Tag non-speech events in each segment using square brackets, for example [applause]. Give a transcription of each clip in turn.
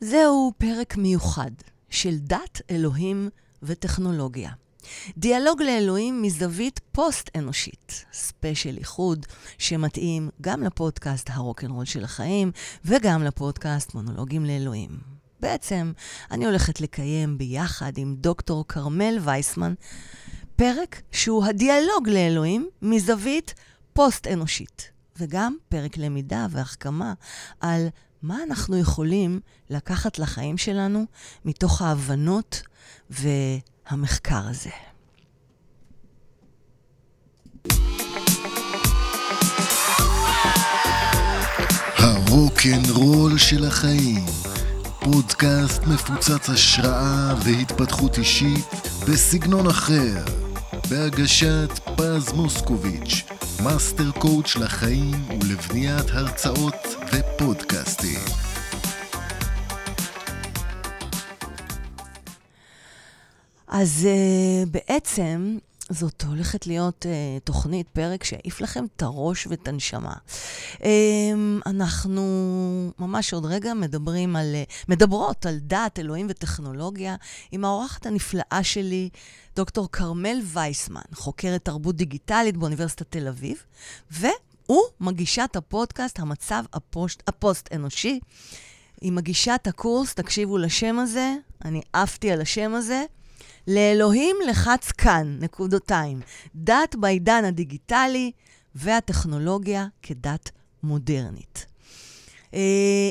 זהו פרק מיוחד של דת, אלוהים וטכנולוגיה. דיאלוג לאלוהים מזווית פוסט-אנושית, ספיישל איחוד שמתאים גם לפודקאסט הרוקנרול של החיים וגם לפודקאסט מונולוגים לאלוהים. בעצם, אני הולכת לקיים ביחד עם דוקטור כרמל וייסמן פרק שהוא הדיאלוג לאלוהים מזווית פוסט-אנושית, וגם פרק למידה והחכמה על מה אנחנו יכולים לקחת לחיים שלנו מתוך ההבנות והמחקר הזה. הרוקנרול של החיים, פודקאסט מפוצץ השראה והתפתחות אישית בסגנון אחר, בהגשת פז מוסקוביץ', master coach לחיים ולבניית הרצאות ופודקאסטים. אז אה, בעצם זאת הולכת להיות אה, תוכנית, פרק שיעיף לכם את הראש ואת הנשמה. אמ, אנחנו ממש עוד רגע מדברים על, אה, מדברות על דת, אלוהים וטכנולוגיה עם האורחת הנפלאה שלי, דוקטור כרמל וייסמן, חוקרת תרבות דיגיטלית באוניברסיטת תל אביב, והוא מגישת הפודקאסט המצב הפוסט, הפוסט-אנושי. היא מגישת הקורס, תקשיבו לשם הזה, אני עפתי על השם הזה, לאלוהים לחץ כאן, נקודותיים. דת בעידן הדיגיטלי והטכנולוגיה כדת מודרנית. Uh,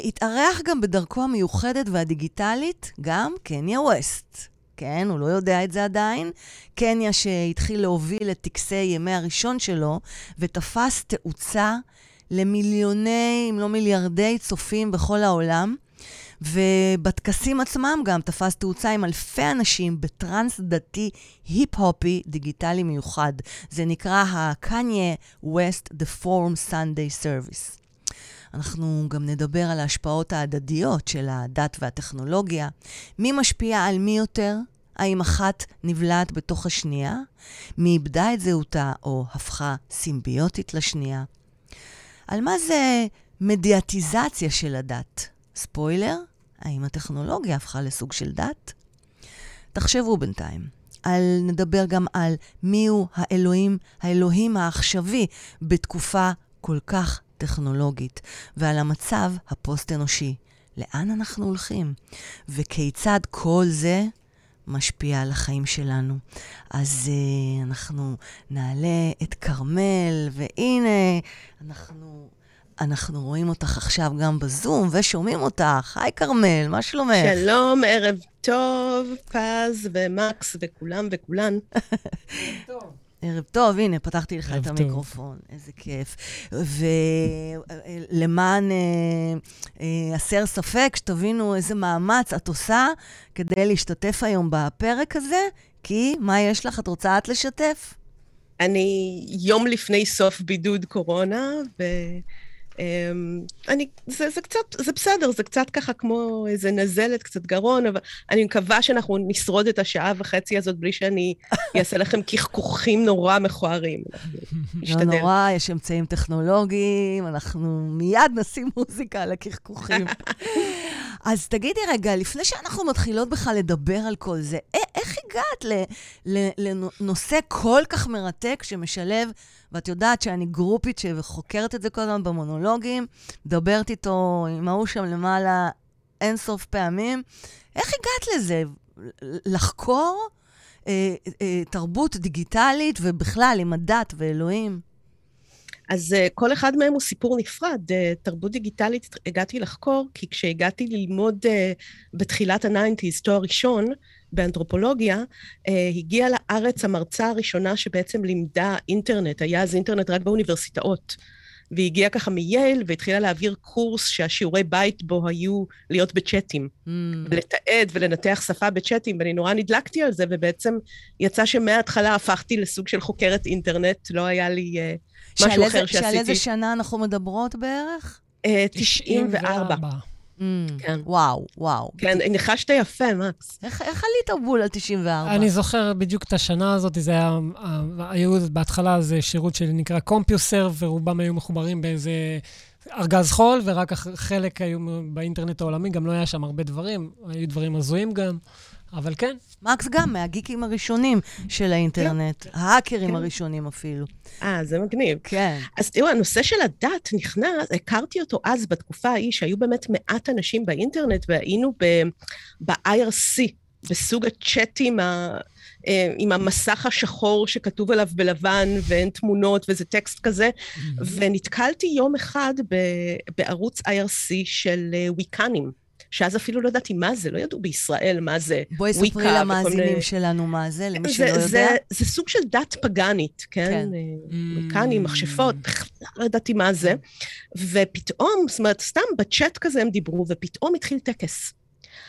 התארח גם בדרכו המיוחדת והדיגיטלית גם קניה ווסט. כן, הוא לא יודע את זה עדיין. קניה שהתחיל להוביל את טקסי ימי הראשון שלו ותפס תאוצה למיליוני, אם לא מיליארדי צופים בכל העולם. ובטקסים עצמם גם תפס תאוצה עם אלפי אנשים בטראנס דתי היפ-הופי דיגיטלי מיוחד. זה נקרא ה-Kanye West The Forum Sunday Service. אנחנו גם נדבר על ההשפעות ההדדיות של הדת והטכנולוגיה. מי משפיע על מי יותר? האם אחת נבלעת בתוך השנייה? מי איבדה את זהותה או הפכה סימביוטית לשנייה? על מה זה מדיאטיזציה של הדת? ספוילר, האם הטכנולוגיה הפכה לסוג של דת? תחשבו בינתיים. על, נדבר גם על מיהו האלוהים, האלוהים העכשווי בתקופה כל כך טכנולוגית, ועל המצב הפוסט-אנושי. לאן אנחנו הולכים? וכיצד כל זה משפיע על החיים שלנו. אז uh, אנחנו נעלה את כרמל, והנה, אנחנו אנחנו רואים אותך עכשיו גם בזום ושומעים אותך. היי, כרמל, מה שלומך? שלום, ערב טוב, פז ומקס וכולם וכולן. [laughs] ערב טוב, הנה, פתחתי לך את המיקרופון, טוב. איזה כיף. ולמען אה, אה, הסר ספק, שתבינו איזה מאמץ את עושה כדי להשתתף היום בפרק הזה, כי מה יש לך? את רוצה את לשתף? אני יום לפני סוף בידוד קורונה, ו... אמ, אני, זה, זה קצת, זה בסדר, זה קצת ככה כמו איזה נזלת, קצת גרון, אבל אני מקווה שאנחנו נשרוד את השעה וחצי הזאת בלי שאני [laughs] אעשה לכם כחכוכים נורא מכוערים. לא נורא, יש אמצעים טכנולוגיים, אנחנו מיד נשים מוזיקה על הכחכוכים. [laughs] אז תגידי רגע, לפני שאנחנו מתחילות בכלל לדבר על כל זה, איך הגעת לנושא כל כך מרתק שמשלב ואת יודעת שאני גרופית שחוקרת את זה כל הזמן במונולוגים, מדברת איתו עם ההוא שם למעלה אינסוף פעמים. איך הגעת לזה? לחקור אה, אה, תרבות דיגיטלית ובכלל עם הדת ואלוהים? אז uh, כל אחד מהם הוא סיפור נפרד. Uh, תרבות דיגיטלית הגעתי לחקור, כי כשהגעתי ללמוד uh, בתחילת ה-90's תואר ראשון, באנתרופולוגיה, אה, הגיעה לארץ המרצה הראשונה שבעצם לימדה אינטרנט, היה אז אינטרנט רק באוניברסיטאות. והיא הגיעה ככה מייל והתחילה להעביר קורס שהשיעורי בית בו היו להיות בצ'אטים. Mm. לתעד ולנתח שפה בצ'אטים, ואני נורא נדלקתי על זה, ובעצם יצא שמההתחלה הפכתי לסוג של חוקרת אינטרנט, לא היה לי uh, משהו אחר שעשיתי. שעל איזה שנה אנחנו מדברות בערך? Uh, 94. Mm, כן. וואו, וואו. כן, ניחשת יפה, מקס. איך, איך עלית בול על 94? אני זוכר בדיוק את השנה הזאת, זה היה, היו בהתחלה זה שירות שנקרא קומפיוסר, ורובם היו מחוברים באיזה ארגז חול, ורק חלק היו באינטרנט העולמי, גם לא היה שם הרבה דברים, היו דברים הזויים גם, אבל כן. מקס גם מהגיקים הראשונים של האינטרנט, כן. ההאקרים כן. הראשונים אפילו. אה, זה מגניב. כן. אז תראו, הנושא של הדת נכנס, הכרתי אותו אז, בתקופה ההיא, שהיו באמת מעט אנשים באינטרנט, והיינו ב-IRC, בסוג הצ'אטים ה... אה, עם המסך השחור שכתוב עליו בלבן ואין תמונות וזה טקסט כזה. ונתקלתי יום אחד בערוץ IRC של אה, ויקנים. שאז אפילו לא ידעתי מה זה, לא ידעו בישראל מה זה. בואי ספרי למאזינים מיני... שלנו מה זה, למי שלא יודע. זה, זה סוג של דת פגאנית, כן? כן. אה, ויקנים, mm. מכשפות, בכלל לא ידעתי מה זה. ופתאום, זאת אומרת, סתם בצ'אט כזה הם דיברו, ופתאום התחיל טקס.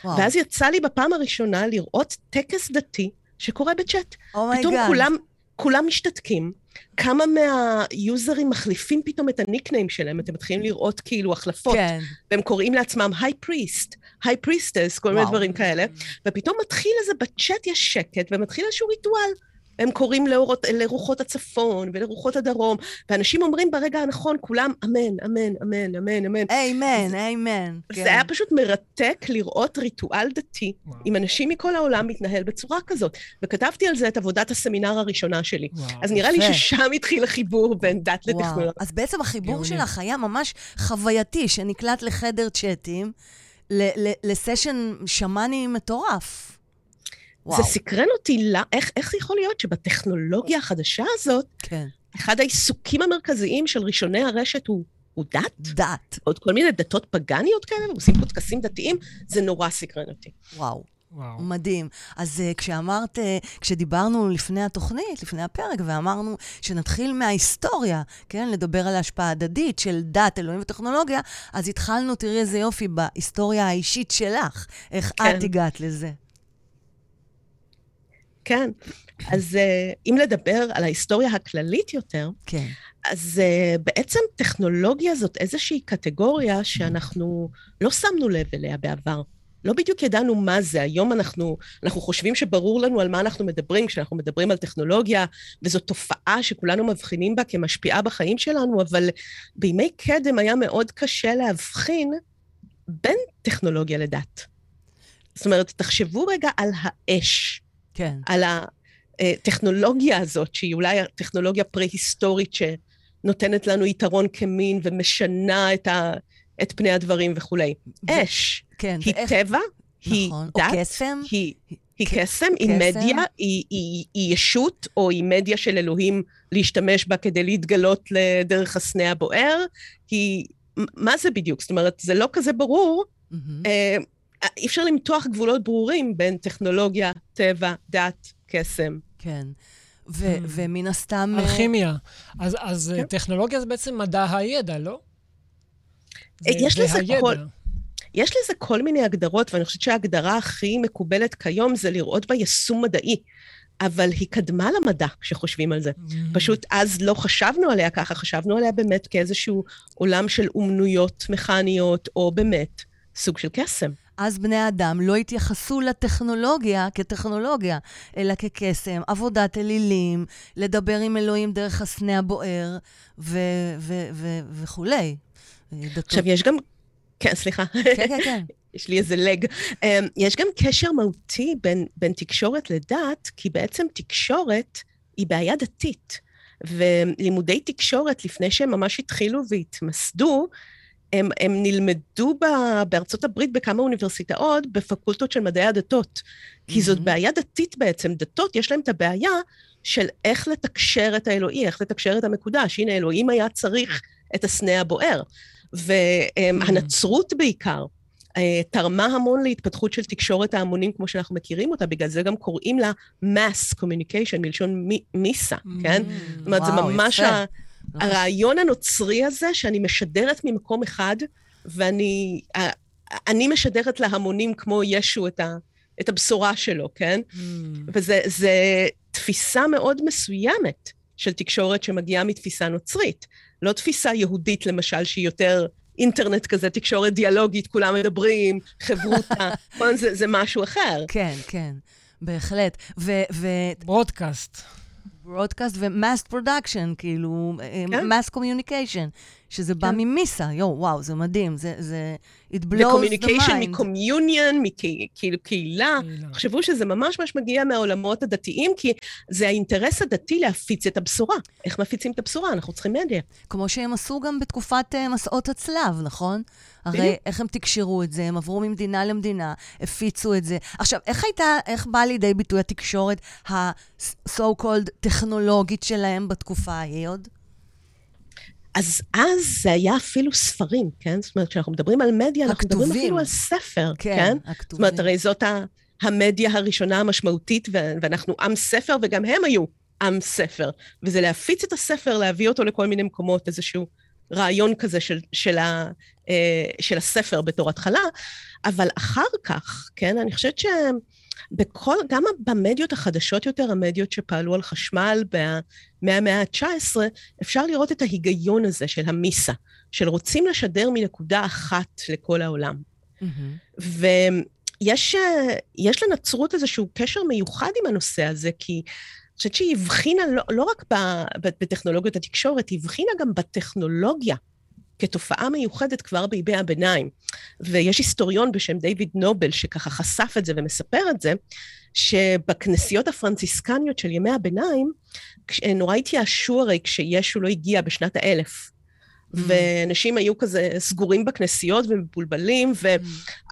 וואו. ואז יצא לי בפעם הראשונה לראות טקס דתי שקורה בצ'אט. oh my God. Oh פתאום כולם, כולם משתתקים. כמה מהיוזרים מחליפים פתאום את הניקניימס שלהם, אתם מתחילים לראות כאילו החלפות. כן. והם קוראים לעצמם high priest, high priestess, כל מיני דברים כאלה. ופתאום מתחיל איזה, בצ'אט יש שקט, ומתחיל איזשהו ריטואל. הם קוראים לאורות, לרוחות הצפון ולרוחות הדרום, ואנשים אומרים ברגע הנכון, כולם אמן, אמן, אמן, אמן, אמן. אמן, אמן. זה כן. היה פשוט מרתק לראות ריטואל דתי וואו. עם אנשים מכל העולם מתנהל בצורה כזאת. וכתבתי על זה את עבודת הסמינר הראשונה שלי. וואו, אז נראה יפה. לי ששם התחיל החיבור בין דת לטכנולוגיה. אז בעצם החיבור שלך היה ממש חווייתי, שנקלט לחדר צ'אטים, לסשן שמאני מטורף. וואו. זה סקרן אותי, לא, איך, איך יכול להיות שבטכנולוגיה החדשה הזאת, כן. אחד העיסוקים המרכזיים של ראשוני הרשת הוא, הוא דת? דת. עוד כל מיני דתות פגאניות כאלה, ועושים פה טקסים דתיים, זה נורא סקרן אותי. וואו. וואו. מדהים. אז uh, כשאמרת, uh, כשדיברנו לפני התוכנית, לפני הפרק, ואמרנו שנתחיל מההיסטוריה, כן? לדבר על ההשפעה ההדדית של דת, אלוהים וטכנולוגיה, אז התחלנו, תראי איזה יופי, בהיסטוריה האישית שלך, איך כן. את הגעת לזה. כן. אז uh, אם לדבר על ההיסטוריה הכללית יותר, כן. אז uh, בעצם טכנולוגיה זאת איזושהי קטגוריה שאנחנו לא שמנו לב אליה בעבר. לא בדיוק ידענו מה זה. היום אנחנו, אנחנו חושבים שברור לנו על מה אנחנו מדברים כשאנחנו מדברים על טכנולוגיה, וזו תופעה שכולנו מבחינים בה כמשפיעה בחיים שלנו, אבל בימי קדם היה מאוד קשה להבחין בין טכנולוגיה לדת. זאת אומרת, תחשבו רגע על האש. כן. על הטכנולוגיה הזאת, שהיא אולי הטכנולוגיה פרה-היסטורית שנותנת לנו יתרון כמין ומשנה את, ה, את פני הדברים וכולי. ו... אש, כן, היא ואיך... טבע, היא נכון. דת, או קסם. היא, היא קסם, היא מדיה, היא, היא, היא ישות, או היא מדיה של אלוהים להשתמש בה כדי להתגלות לדרך הסנה הבוער. היא... מה זה בדיוק? זאת אומרת, זה לא כזה ברור. Mm-hmm. אה, אי אפשר למתוח גבולות ברורים בין טכנולוגיה, טבע, דת, קסם. כן. ו- hmm. ומן הסתם... אלכימיה. אז, אז כן. טכנולוגיה זה בעצם מדע הידע, לא? זה, יש זה לזה הידע. כל... יש לזה כל מיני הגדרות, ואני חושבת שההגדרה הכי מקובלת כיום זה לראות בה יישום מדעי. אבל היא קדמה למדע כשחושבים על זה. Mm-hmm. פשוט אז לא חשבנו עליה ככה, חשבנו עליה באמת כאיזשהו עולם של אומנויות מכניות, או באמת סוג של קסם. אז בני אדם לא התייחסו לטכנולוגיה כטכנולוגיה, אלא כקסם, עבודת אלילים, לדבר עם אלוהים דרך הסנה הבוער וכולי. עכשיו, יש גם... כן, סליחה. כן, כן, כן. [laughs] יש לי איזה לג. Um, יש גם קשר מהותי בין, בין תקשורת לדת, כי בעצם תקשורת היא בעיה דתית. ולימודי תקשורת, לפני שהם ממש התחילו והתמסדו, הם, הם נלמדו ב, בארצות הברית בכמה אוניברסיטאות בפקולטות של מדעי הדתות. Mm-hmm. כי זאת mm-hmm. בעיה דתית בעצם. דתות, יש להם את הבעיה של איך לתקשר את האלוהי, איך לתקשר את המקודש. הנה, אלוהים היה צריך את הסנה הבוער. והנצרות mm-hmm. בעיקר אה, תרמה המון להתפתחות של תקשורת ההמונים כמו שאנחנו מכירים אותה, בגלל זה גם קוראים לה mass communication, מלשון מיסה, כן? זאת אומרת, זה ממש... יפה. הרעיון הנוצרי הזה, שאני משדרת ממקום אחד, ואני אני משדרת להמונים כמו ישו את, ה, את הבשורה שלו, כן? Mm. וזו תפיסה מאוד מסוימת של תקשורת שמגיעה מתפיסה נוצרית. לא תפיסה יהודית, למשל, שהיא יותר אינטרנט כזה, תקשורת דיאלוגית, כולם מדברים, חברותה, [laughs] זה, זה משהו אחר. כן, כן, בהחלט. ו... ו... broadcast. broadcast ו mass production, כאילו, mass אה, communication. שזה בא כן. ממיסה. יואו, וואו, זה מדהים. זה, זה, it blows the וקומיוניקיישן mind. מקומיוניון, כאילו קהילה. קהילה. תחשבו שזה ממש ממש מגיע מהעולמות הדתיים, כי זה האינטרס הדתי להפיץ את הבשורה. איך מפיצים את הבשורה? אנחנו צריכים מדיה. כמו שהם עשו גם בתקופת uh, מסעות הצלב, נכון? הרי. איך הם תקשרו את זה? הם עברו ממדינה למדינה, הפיצו את זה. עכשיו, איך הייתה, איך באה לידי ביטוי התקשורת ה-so called טכנולוגית שלהם בתקופה ההיא עוד? אז אז זה היה אפילו ספרים, כן? זאת אומרת, כשאנחנו מדברים על מדיה, אנחנו מדברים הכתובים. אפילו על ספר, כן? כן, זאת הכתובים. אומרת, הרי זאת ה- המדיה הראשונה המשמעותית, ואנחנו עם ספר, וגם הם היו עם ספר. וזה להפיץ את הספר, להביא אותו לכל מיני מקומות, איזשהו רעיון כזה של, של, ה, אה, של הספר בתור התחלה. אבל אחר כך, כן, אני חושבת שבכל, גם במדיות החדשות יותר, המדיות שפעלו על חשמל ב- מהמאה ה-19, אפשר לראות את ההיגיון הזה של המיסה, של רוצים לשדר מנקודה אחת לכל העולם. מהמם. ויש יש לנצרות איזשהו קשר מיוחד עם הנושא הזה, כי אני חושבת שהיא הבחינה לא, לא רק ב, ב, בטכנולוגיות התקשורת, היא הבחינה גם בטכנולוגיה כתופעה מיוחדת כבר בימי הביניים. ויש היסטוריון בשם דיוויד נובל, שככה חשף את זה ומספר את זה, שבכנסיות הפרנציסקניות של ימי הביניים, נורא התייאשו הרי כשישו לא הגיע בשנת האלף. ואנשים היו כזה סגורים בכנסיות ומבולבלים,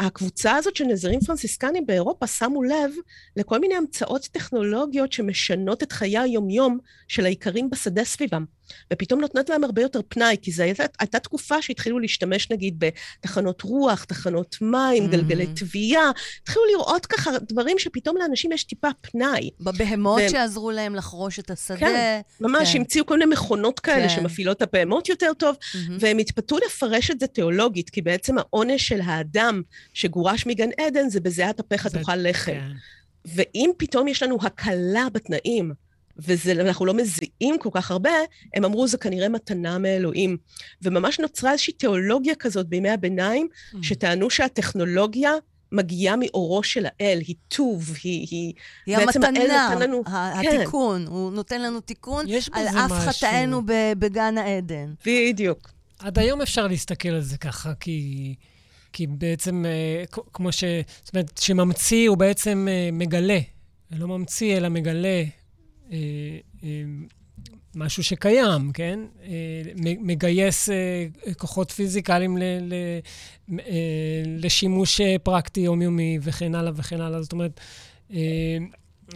והקבוצה הזאת של נזירים פרנסיסקנים באירופה שמו לב לכל מיני המצאות טכנולוגיות שמשנות את חיי היומיום של האיכרים בשדה סביבם. ופתאום נותנות להם הרבה יותר פנאי, כי זו הייתה, הייתה תקופה שהתחילו להשתמש נגיד בתחנות רוח, תחנות מים, Mhm. גלגלי תביעה, התחילו לראות ככה דברים שפתאום לאנשים יש טיפה פנאי. בבהמות ו- שעזרו להם לחרוש את השדה. כן, ממש כן. המציאו כל מיני מכונות כאלה כן. שמפעילות את הבהמות יותר טוב, מהמם. והם התפתו לפרש את זה תיאולוגית, כי בעצם העונש של האדם שגורש מגן עדן זה בזיעת אפיך זה- תאכל לחם. כן. ואם פתאום יש לנו הקלה בתנאים, ואנחנו לא מזיעים כל כך הרבה, הם אמרו, זה כנראה מתנה מאלוהים. וממש נוצרה איזושהי תיאולוגיה כזאת בימי הביניים, Mm. שטענו שהטכנולוגיה מגיעה מאורו של האל, היא טוב, היא... היא... היא בעצם האל המתנה, נתן לנו- ה- כן. התיקון. הוא נותן לנו תיקון יש על אף משהו. חטאינו ב- בגן העדן. בדיוק. עד היום אפשר להסתכל על זה ככה, כי, כי בעצם, אה, כמו ש... זאת אומרת, שממציא הוא בעצם אה, מגלה. לא ממציא, אלא מגלה משהו שקיים, כן? אה, מגייס אה, כוחות פיזיקליים ל, ל, אה, לשימוש אה, פרקטי יומיומי וכן הלאה וכן הלאה. זאת אומרת, אה,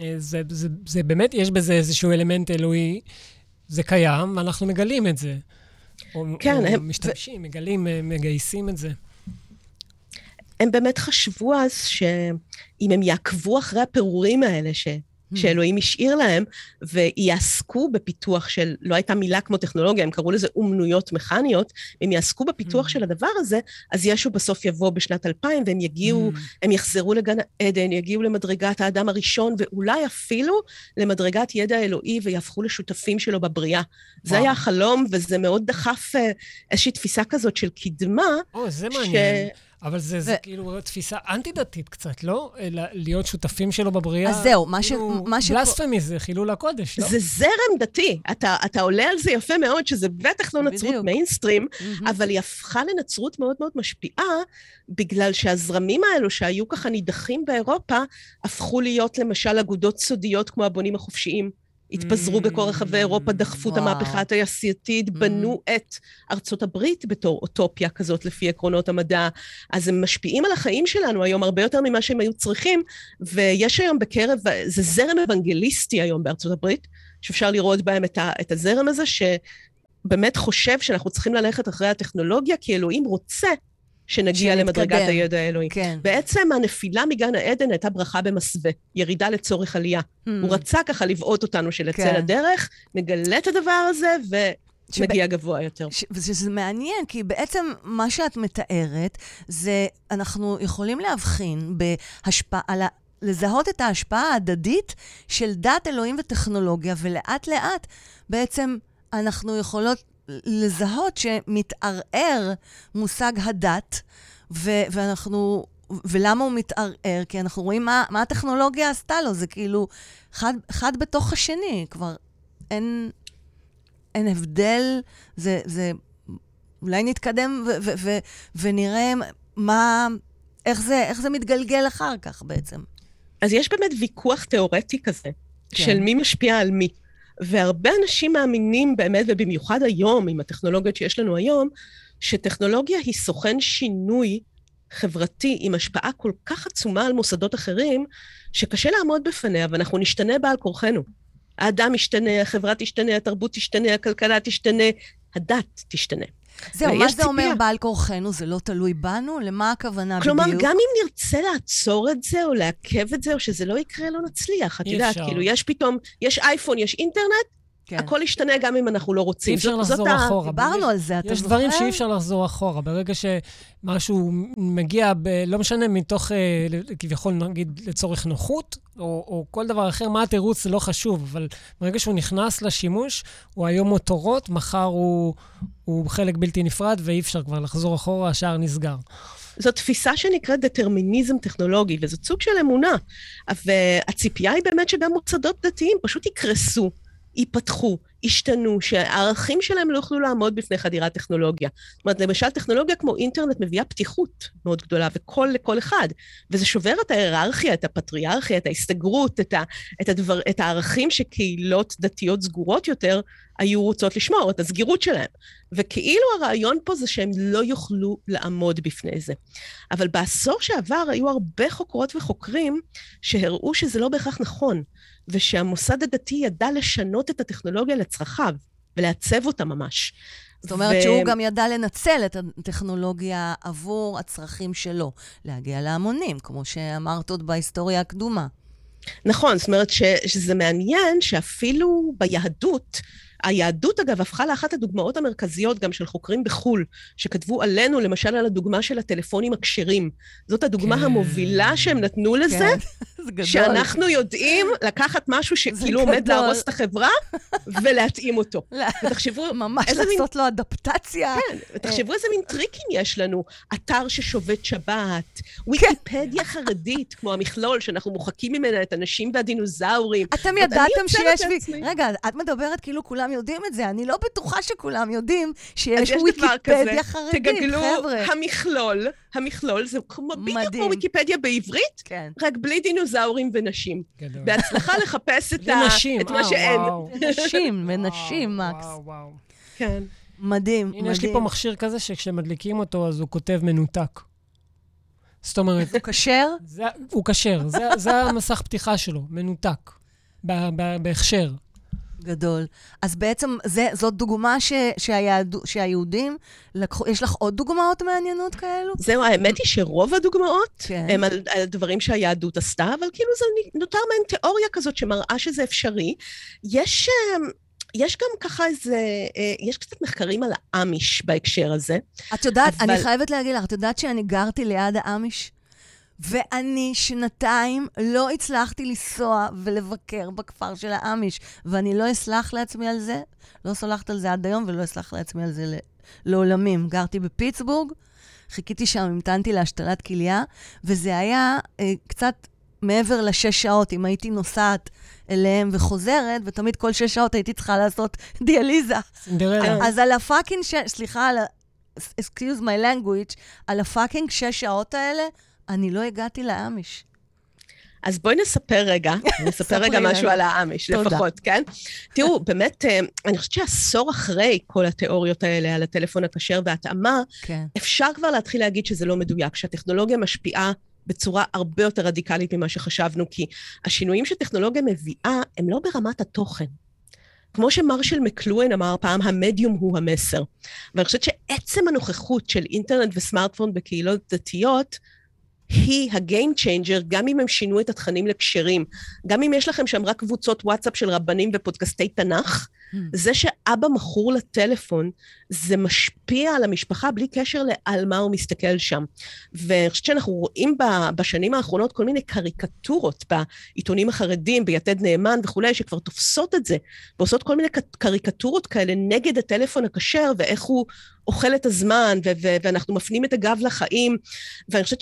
אה, זה, זה, זה באמת, יש בזה איזשהו אלמנט אלוהי, זה קיים, ואנחנו מגלים את זה. או, כן, או הם- משתמשים, מגלים, אה, מגייסים את זה. הם באמת חשבו אז שאם הם יעקבו אחרי הפירורים האלה ש... שאלוהים השאיר להם, ויעסקו בפיתוח של, לא הייתה מילה כמו טכנולוגיה, הם קראו לזה אומנויות מכניות, אם יעסקו בפיתוח Mm. של הדבר הזה, אז ישו בסוף יבוא בשנת 2000, והם יגיעו, Mm. הם יחזרו לגן העדן, יגיעו למדרגת האדם הראשון, ואולי אפילו למדרגת ידע אלוהי, ויהפכו לשותפים שלו בבריאה. זה. היה החלום, וזה מאוד דחף אה, איזושהי תפיסה כזאת של קדמה, או, זה ש- מעניין. אבל זה, זה ו- כאילו תפיסה אנטי-דתית קצת, לא? אלא להיות שותפים שלו בבריאה. אז זהו, מה ש- כאילו, מה ש- בלספמי זה חילול הקודש, לא? זה זרם דתי. אתה, אתה עולה על זה יפה מאוד, שזה בטח לא נצרות בדיוק. מיינסטרים, מהמם. אבל היא הפכה לנצרות מאוד מאוד משפיעה, בגלל שהזרמים האלו שהיו ככה נידחים באירופה, הפכו להיות למשל אגודות סודיות כמו הבונים החופשיים. התפזרו בכל רחבי אירופה, דחפו את. המהפכה התעשייתית, בנו את ארצות הברית בתור אוטופיה כזאת לפי עקרונות המדע. אז הם משפיעים על החיים שלנו היום הרבה יותר ממה שהם היו צריכים, ויש היום בקרב, זה זרם אוונגליסטי היום בארצות הברית, שאפשר לראות בהם את, ה, את הזרם הזה, שבאמת חושב שאנחנו צריכים ללכת אחרי הטכנולוגיה, כי אלוהים רוצה שנגיע שנתקדם. למדרגת הידע האלוהי. כן. בעצם הנפילה מגן העדן הייתה ברכה במסווה, ירידה לצורך עלייה. הוא רצה ככה לבעוט אותנו שנצא כן. לדרך, נגלה את הדבר הזה ונגיע גבוה יותר. ש- ושזה מעניין, כי בעצם מה שאת מתארת, זה אנחנו יכולים להבחין בהשפעה, על ה... לזהות את ההשפעה ההדדית של דת, אלוהים וטכנולוגיה, ולאט לאט בעצם אנחנו יכולות לזהות שמתערער מושג הדת, ו- ואנחנו... ולמה הוא מתערער? כי אנחנו רואים מה, מה הטכנולוגיה עשתה לו, זה כאילו אחד, אחד בתוך השני, כבר אין, אין הבדל, זה, זה אולי נתקדם ו- ו- ו- ונראה מה, איך זה, איך זה מתגלגל אחר כך בעצם. אז יש באמת ויכוח תיאורטי כזה, כן. כן. של מי משפיע על מי. והרבה אנשים מאמינים באמת, ובמיוחד היום, עם הטכנולוגיות שיש לנו היום, שטכנולוגיה היא סוכן שינוי חברתי עם השפעה כל כך עצומה על מוסדות אחרים, שקשה לעמוד בפניה, ואנחנו נשתנה בעל כורחנו. האדם ישתנה, החברה תשתנה, התרבות תשתנה, הכלכלה תשתנה, הדת תשתנה. זהו, ויש מה זה אומר. בעל כורחנו? זה לא תלוי בנו? למה הכוונה כלומר, בדיוק? גם אם נרצה לעצור את זה, או לעכב את זה, או שזה לא יקרה, לא נצליח. את יודעת. כאילו, יש פתאום, יש אייפון, יש אינטרנט, כן. הכל ישתנה גם אם אנחנו לא רוצים. אי אפשר זאת- זאת לחזור ה- אחורה. דיברנו יש- על זה, אתה יש זוכר? דברים שאי אפשר לחזור אחורה. ברגע שמשהו מגיע, ב, לא משנה, מתוך, אה, כביכול, נגיד, לצורך נוחות, או, או כל דבר אחר, מה התירוץ זה לא חשוב, אבל ברגע שהוא נכנס לשימוש, הוא היום מותרות, מחר הוא, הוא חלק בלתי נפרד, ואי אפשר כבר לחזור אחורה, השער נסגר. זו תפיסה שנקראת דטרמיניזם טכנולוגי, וזאת סוג של אמונה. והציפייה היא באמת שגם מוסדות דתיים פשוט יקרסו, ייפתחו, ישתנו, שהערכים שלהם לא יוכלו לעמוד בפני חדירת טכנולוגיה. זאת אומרת, למשל, טכנולוגיה כמו אינטרנט מביאה פתיחות מאוד גדולה, וקול לכל אחד. וזה שובר את ההיררכיה, את הפטריארכיה, את ההסתגרות, את, ה, את, הדבר, את הערכים שקהילות דתיות סגורות יותר היו רוצות לשמור, את הסגירות שלהם. וכאילו הרעיון פה זה שהם לא יוכלו לעמוד בפני זה. אבל בעשור שעבר היו הרבה חוקרות וחוקרים שהראו שזה לא בהכרח נכון, ושהמוסד הדתי ידע לשנות את הטכנולוגיה לצרכיו, ולעצב אותה ממש. זאת אומרת ו- שהוא גם ידע לנצל את הטכנולוגיה עבור הצרכים שלו, להגיע להמונים, כמו שאמרת עוד בהיסטוריה הקדומה. נכון, זאת אומרת ש, שזה מעניין שאפילו ביהדות, היהדות אגב הפכה לאחת הדוגמאות המרכזיות גם של חוקרים בחו"ל, שכתבו עלינו, למשל על הדוגמה של הטלפונים הכשרים. זאת הדוגמה כן. המובילה שהם נתנו לזה, כן. [laughs] שאנחנו יודעים לקחת משהו שכאילו. עומד להרוס את החברה, ולהתאים אותו. [laughs] ותחשבו, ממש איזה מין- לעשות לו אדפטציה. כן, ותחשבו איזה מין טריקים יש לנו. אתר ששובת שבת, ויקיפדיה חרדית, כמו המכלול, שאנחנו מוחקים ממנה את הנשים והדינוזאורים. אתם ידעתם שיש... לעצמי. רגע, את מדברת כאילו כולם יודעים את זה. אני לא בטוחה שכולם יודעים שיש ויקיפדיה חרדית, תגגלו חבר'ה. המכלול, המכלול זה כמו, בדיוק מדהים. כמו ויקיפדיה בעברית, כן. רק בלי דינוזאורים ונשים. גדול. בהצלחה לחפש את, בלי ה... נשים, את מה שאין. ונשים, וואו, מקס. וואו, וואו. כן. מדהים, מדהים. הנה, יש לי פה מכשיר כזה שכשמדליקים אותו, אז הוא כותב מנותק. זאת אומרת, הוא כשר? זה, הוא כשר, זה, זה המסך פתיחה שלו, מנותק, בהכשר. גדול. אז בעצם זה, זאת דוגמה ש, שהיהד, שהיהודים לקחו... יש לך עוד דוגמאות מעניינות כאלו? זהו, האמת היא שרוב הדוגמאות כן. הם על, על דברים שהיהדות עשתה, אבל כאילו זה נותר מעין תיאוריה כזאת שמראה שזה אפשרי. יש, אמ, יש גם ככה איזה, אה, יש קצת מחקרים על האמיש בהקשר הזה. את יודעת, אבל- אני חייבת להגיד לך, את יודעת שאני גרתי ליד האמיש? ואני שנתיים לא הצלחתי לנסוע ולבקר בכפר של האמיש, ואני לא אסלח לעצמי על זה, לא סולחת על זה עד היום ולא אסלח לעצמי על זה לעולמים. גרתי בפיטסבורג, חיכיתי שם, המתנתי להשתלת כליה, וזה היה אה, קצת מעבר לשש שעות, אם הייתי נוסעת אליהם וחוזרת, ותמיד כל שש שעות הייתי צריכה לעשות [laughs] דיאליזה. סינדרלה. אז על ה fucking, ש... סליחה, על ה... excuse my language, על ה fucking שש שעות האלה, אני לא הגעתי לאמיש. אז בואי נספר רגע, [laughs] נספר רגע משהו. על האמיש. לפחות, כן? תראו, באמת, אה, אני חושבת שעשור אחרי כל התיאוריות האלה על הטלפון הכשר וההתאמה, כן. אפשר כבר להתחיל להגיד שזה לא מדויק, שהטכנולוגיה משפיעה בצורה הרבה יותר רדיקלית ממה שחשבנו, כי השינויים שטכנולוגיה מביאה הם לא ברמת התוכן. כמו שמרשל מקלוהן אמר פעם, המדיום הוא המסר. ואני חושבת שעצם הנוכחות של אינטרנט וסמארטפון בקהילות דתיות, היא ה game changer, גם אם הם שינו את התכנים לכשרים, גם אם יש לכם שם רק קבוצות וואטסאפ של רבנים ופודקאסטי תנ"ך, זה שאבא מכור לטלפון, זה משפיע על המשפחה בלי קשר לעל מה הוא מסתכל שם. ואני חושבת שאנחנו רואים בשנים האחרונות כל מיני קריקטורות בעיתונים החרדים, ביתד נאמן וכולי, שכבר תופסות את זה, ועושות כל מיני קריקטורות כאלה נגד הטלפון הכשר, ואיך הוא אוכל את הזמן, ו- ו- ואנחנו מפנים את הגב לחיים. ואני חושבת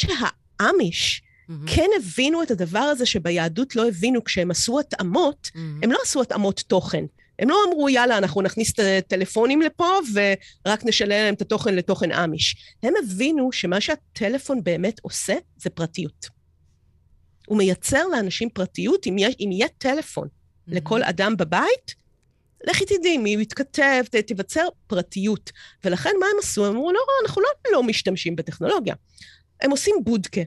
שהאמיש, כן הבינו את הדבר הזה שביהדות לא הבינו כשהם עשו התאמות, הם לא עשו התאמות תוכן. הם לא אמרו, יאללה, אנחנו נכניס את הטלפונים לפה ורק נשלם להם את התוכן לתוכן אמיש. הם הבינו שמה שהטלפון באמת עושה זה פרטיות. הוא מייצר לאנשים פרטיות, אם, יש, אם יהיה טלפון mm-hmm. לכל אדם בבית, לכי תדעי, מי הוא יתכתב, תיווצר פרטיות. ולכן מה הם עשו? הם אמרו, לא, אנחנו לא, לא משתמשים בטכנולוגיה. הם עושים בודקה,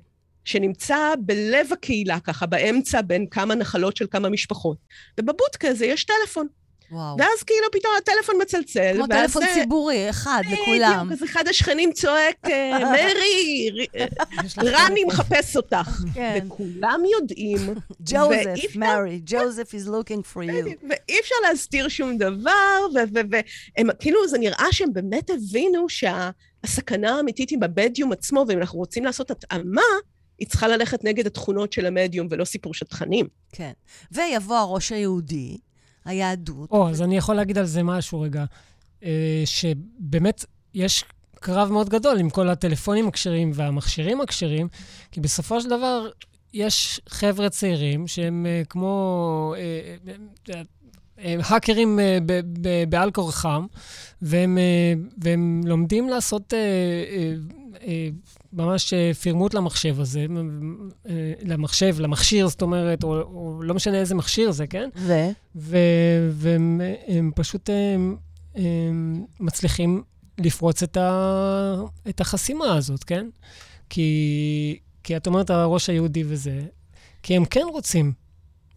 שנמצא בלב הקהילה, ככה, באמצע בין כמה נחלות של כמה משפחות. ובבודקה הזה יש טלפון. וואו. ואז כאילו פתאום הטלפון מצלצל. כמו טלפון. ציבורי, אחד לכולם. בדיוק, אז אחד השכנים צועק, אה, מרי, [laughs] רני מחפש אותך. [laughs] כן. וכולם יודעים. ג'וזף, מרי, ג'וזף is looking for you. ואי אפשר להסתיר שום דבר, וכאילו זה נראה שהם באמת הבינו שהסכנה האמיתית היא במדיום עצמו, ואם אנחנו רוצים לעשות התאמה, היא צריכה ללכת נגד התכונות של המדיום ולא סיפור של תכנים. כן. ויבוא הראש היהודי. היהדות. או, אז אני יכול להגיד על זה משהו רגע. אה, שבאמת יש קרב מאוד גדול עם כל הטלפונים הכשרים והמכשירים הכשרים, כי בסופו של דבר יש חבר'ה צעירים שהם אה, כמו... אה, הם האקרים בעל כורחם, והם, והם לומדים לעשות ממש פרמוט למחשב הזה, למחשב, למכשיר, זאת אומרת, או, או לא משנה איזה מכשיר זה, כן? ו? ו והם הם פשוט הם, הם מצליחים לפרוץ את, ה, את החסימה הזאת, כן? כי, כי את אומרת, הראש היהודי וזה, כי הם כן רוצים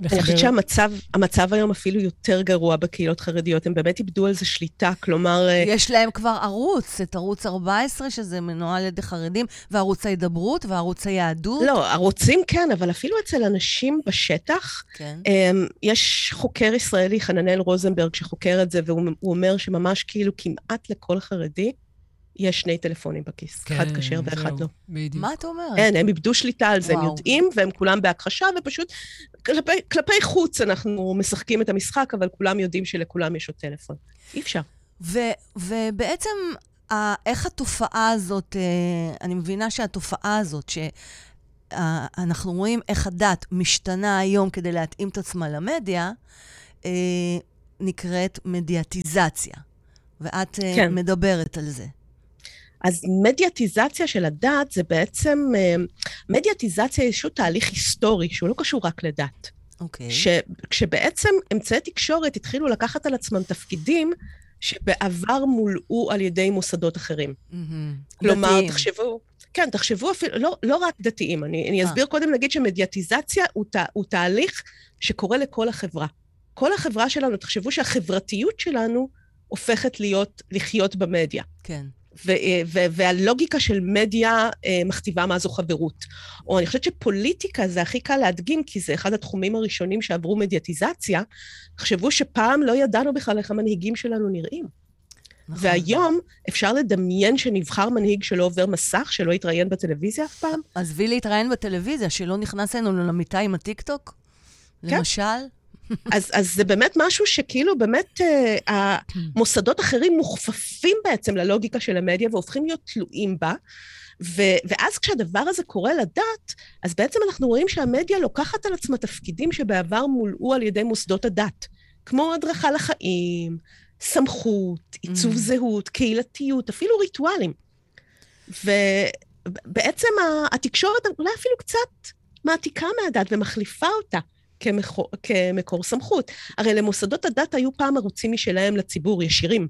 לחבר... אני חושבת שהמצב היום אפילו יותר גרוע בקהילות חרדיות. הם באמת איבדו על זה שליטה, כלומר... אה, יש להם כבר ערוץ, את ערוץ 14, שזה מנוהל על ידי חרדים, וערוץ ההידברות, וערוץ היהדות. לא, ערוצים כן, אבל אפילו אצל אנשים בשטח, כן. אמ, יש חוקר ישראלי, חננאל רוזנברג, שחוקר את זה, והוא אומר שממש כאילו כמעט לכל חרדי, יש שני טלפונים בכיס, כן, אחד כשר ואחד לא. בדיוק. מה אתה אומר? כן, הם איבדו שליטה על זה, וואו. הם יודעים, והם כולם בהכחשה, ופשוט כלפי, כלפי חוץ אנחנו משחקים את המשחק, אבל כולם יודעים שלכולם יש עוד טלפון. אי אפשר. ו- ובעצם, איך התופעה הזאת, אה, אני מבינה שהתופעה הזאת, שאנחנו רואים איך הדת משתנה היום כדי להתאים את עצמה למדיה, אה, נקראת מדיאטיזציה. ואת אה, כן. מדברת על זה. אז מדיאטיזציה של הדת זה בעצם, אה, מדיאטיזציה היא איזשהו תהליך היסטורי שהוא לא קשור רק לדת. אוקיי. Okay. כשבעצם אמצעי תקשורת התחילו לקחת על עצמם תפקידים שבעבר מולאו על ידי מוסדות אחרים. Mm-hmm. כלומר, דתיים. תחשבו, כן, תחשבו אפילו, לא, לא רק דתיים, אני, אני אה. אסביר קודם, נגיד שמדיאטיזציה הוא, תה, הוא תהליך שקורה לכל החברה. כל החברה שלנו, תחשבו שהחברתיות שלנו הופכת להיות, לחיות במדיה. כן. והלוגיקה של מדיה אה, מכתיבה מה זו חברות. או אני חושבת שפוליטיקה זה הכי קל להדגים, כי זה אחד התחומים הראשונים שעברו מדיאטיזציה. תחשבו שפעם לא ידענו בכלל איך המנהיגים שלנו נראים. נכון. והיום אפשר לדמיין שנבחר מנהיג שלא עובר מסך, שלא יתראיין בטלוויזיה אף פעם. עזבי להתראיין בטלוויזיה, שלא נכנס אלינו למיטה עם הטיקטוק, כן. למשל. אז, אז זה באמת משהו שכאילו באמת אה, המוסדות אחרים מוכפפים בעצם ללוגיקה של המדיה והופכים להיות תלויים בה. ו, ואז כשהדבר הזה קורה לדת, אז בעצם אנחנו רואים שהמדיה לוקחת על עצמה תפקידים שבעבר מולאו על ידי מוסדות הדת, כמו הדרכה לחיים, סמכות, עיצוב mm. זהות, קהילתיות, אפילו ריטואלים. ובעצם התקשורת אולי אפילו קצת מעתיקה מהדת ומחליפה אותה. כמקור, כמקור סמכות. הרי למוסדות הדת היו פעם ערוצים משלהם לציבור, ישירים.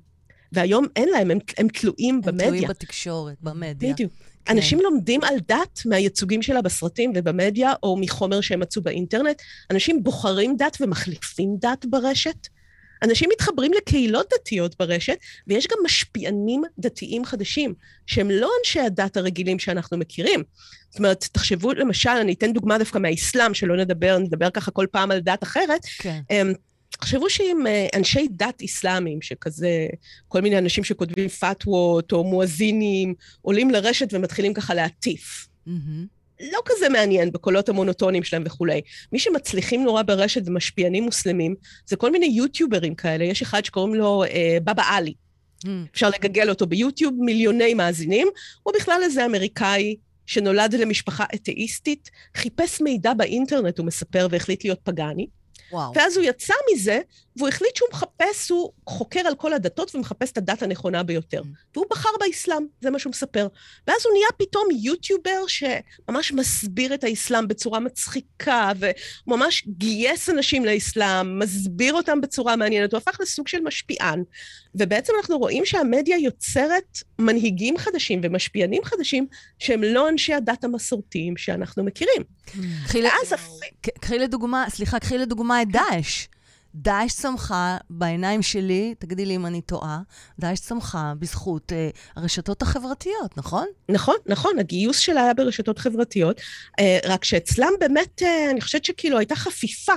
והיום אין להם, הם, הם תלויים הם במדיה. הם תלויים בתקשורת, במדיה. בדיוק. כן. אנשים לומדים על דת מהייצוגים שלה בסרטים ובמדיה, או מחומר שהם מצאו באינטרנט. אנשים בוחרים דת ומחליפים דת ברשת. אנשים מתחברים לקהילות דתיות ברשת, ויש גם משפיענים דתיים חדשים, שהם לא אנשי הדת הרגילים שאנחנו מכירים. זאת אומרת, תחשבו, למשל, אני אתן דוגמה דווקא מהאסלאם, שלא נדבר, נדבר ככה כל פעם על דת אחרת. כן. אמ, תחשבו שאם אה, אנשי דת אסלאמיים, שכזה, כל מיני אנשים שכותבים פתוות או מואזינים, עולים לרשת ומתחילים ככה להטיף. Mm-hmm. לא כזה מעניין בקולות המונוטונים שלהם וכולי. מי שמצליחים נורא ברשת ומשפיענים מוסלמים, זה כל מיני יוטיוברים כאלה. יש אחד שקוראים לו אה, בבא עלי. Mm. אפשר לגגל אותו ביוטיוב, מיליוני מאזינים. הוא בכלל איזה אמריקאי שנולד למשפחה אתאיסטית, חיפש מידע באינטרנט, הוא מספר, והחליט להיות פגאני. וואו. ואז הוא יצא מזה, והוא החליט שהוא מחפש, הוא חוקר על כל הדתות ומחפש את הדת הנכונה ביותר. Mm. והוא בחר באסלאם, זה מה שהוא מספר. ואז הוא נהיה פתאום יוטיובר שממש מסביר את האסלאם בצורה מצחיקה, וממש גייס אנשים לאסלאם, מסביר אותם בצורה מעניינת, הוא הפך לסוג של משפיען. ובעצם אנחנו רואים שהמדיה יוצרת מנהיגים חדשים ומשפיענים חדשים שהם לא אנשי הדת המסורתיים שאנחנו מכירים. קחי לדוגמה, סליחה, קחי לדוגמה את דאעש. דאעש צמחה בעיניים שלי, תגידי לי אם אני טועה, דאעש צמחה בזכות אה, הרשתות החברתיות, נכון? נכון, נכון, הגיוס שלה היה ברשתות חברתיות, אה, רק שאצלם באמת, אה, אני חושבת שכאילו הייתה חפיפה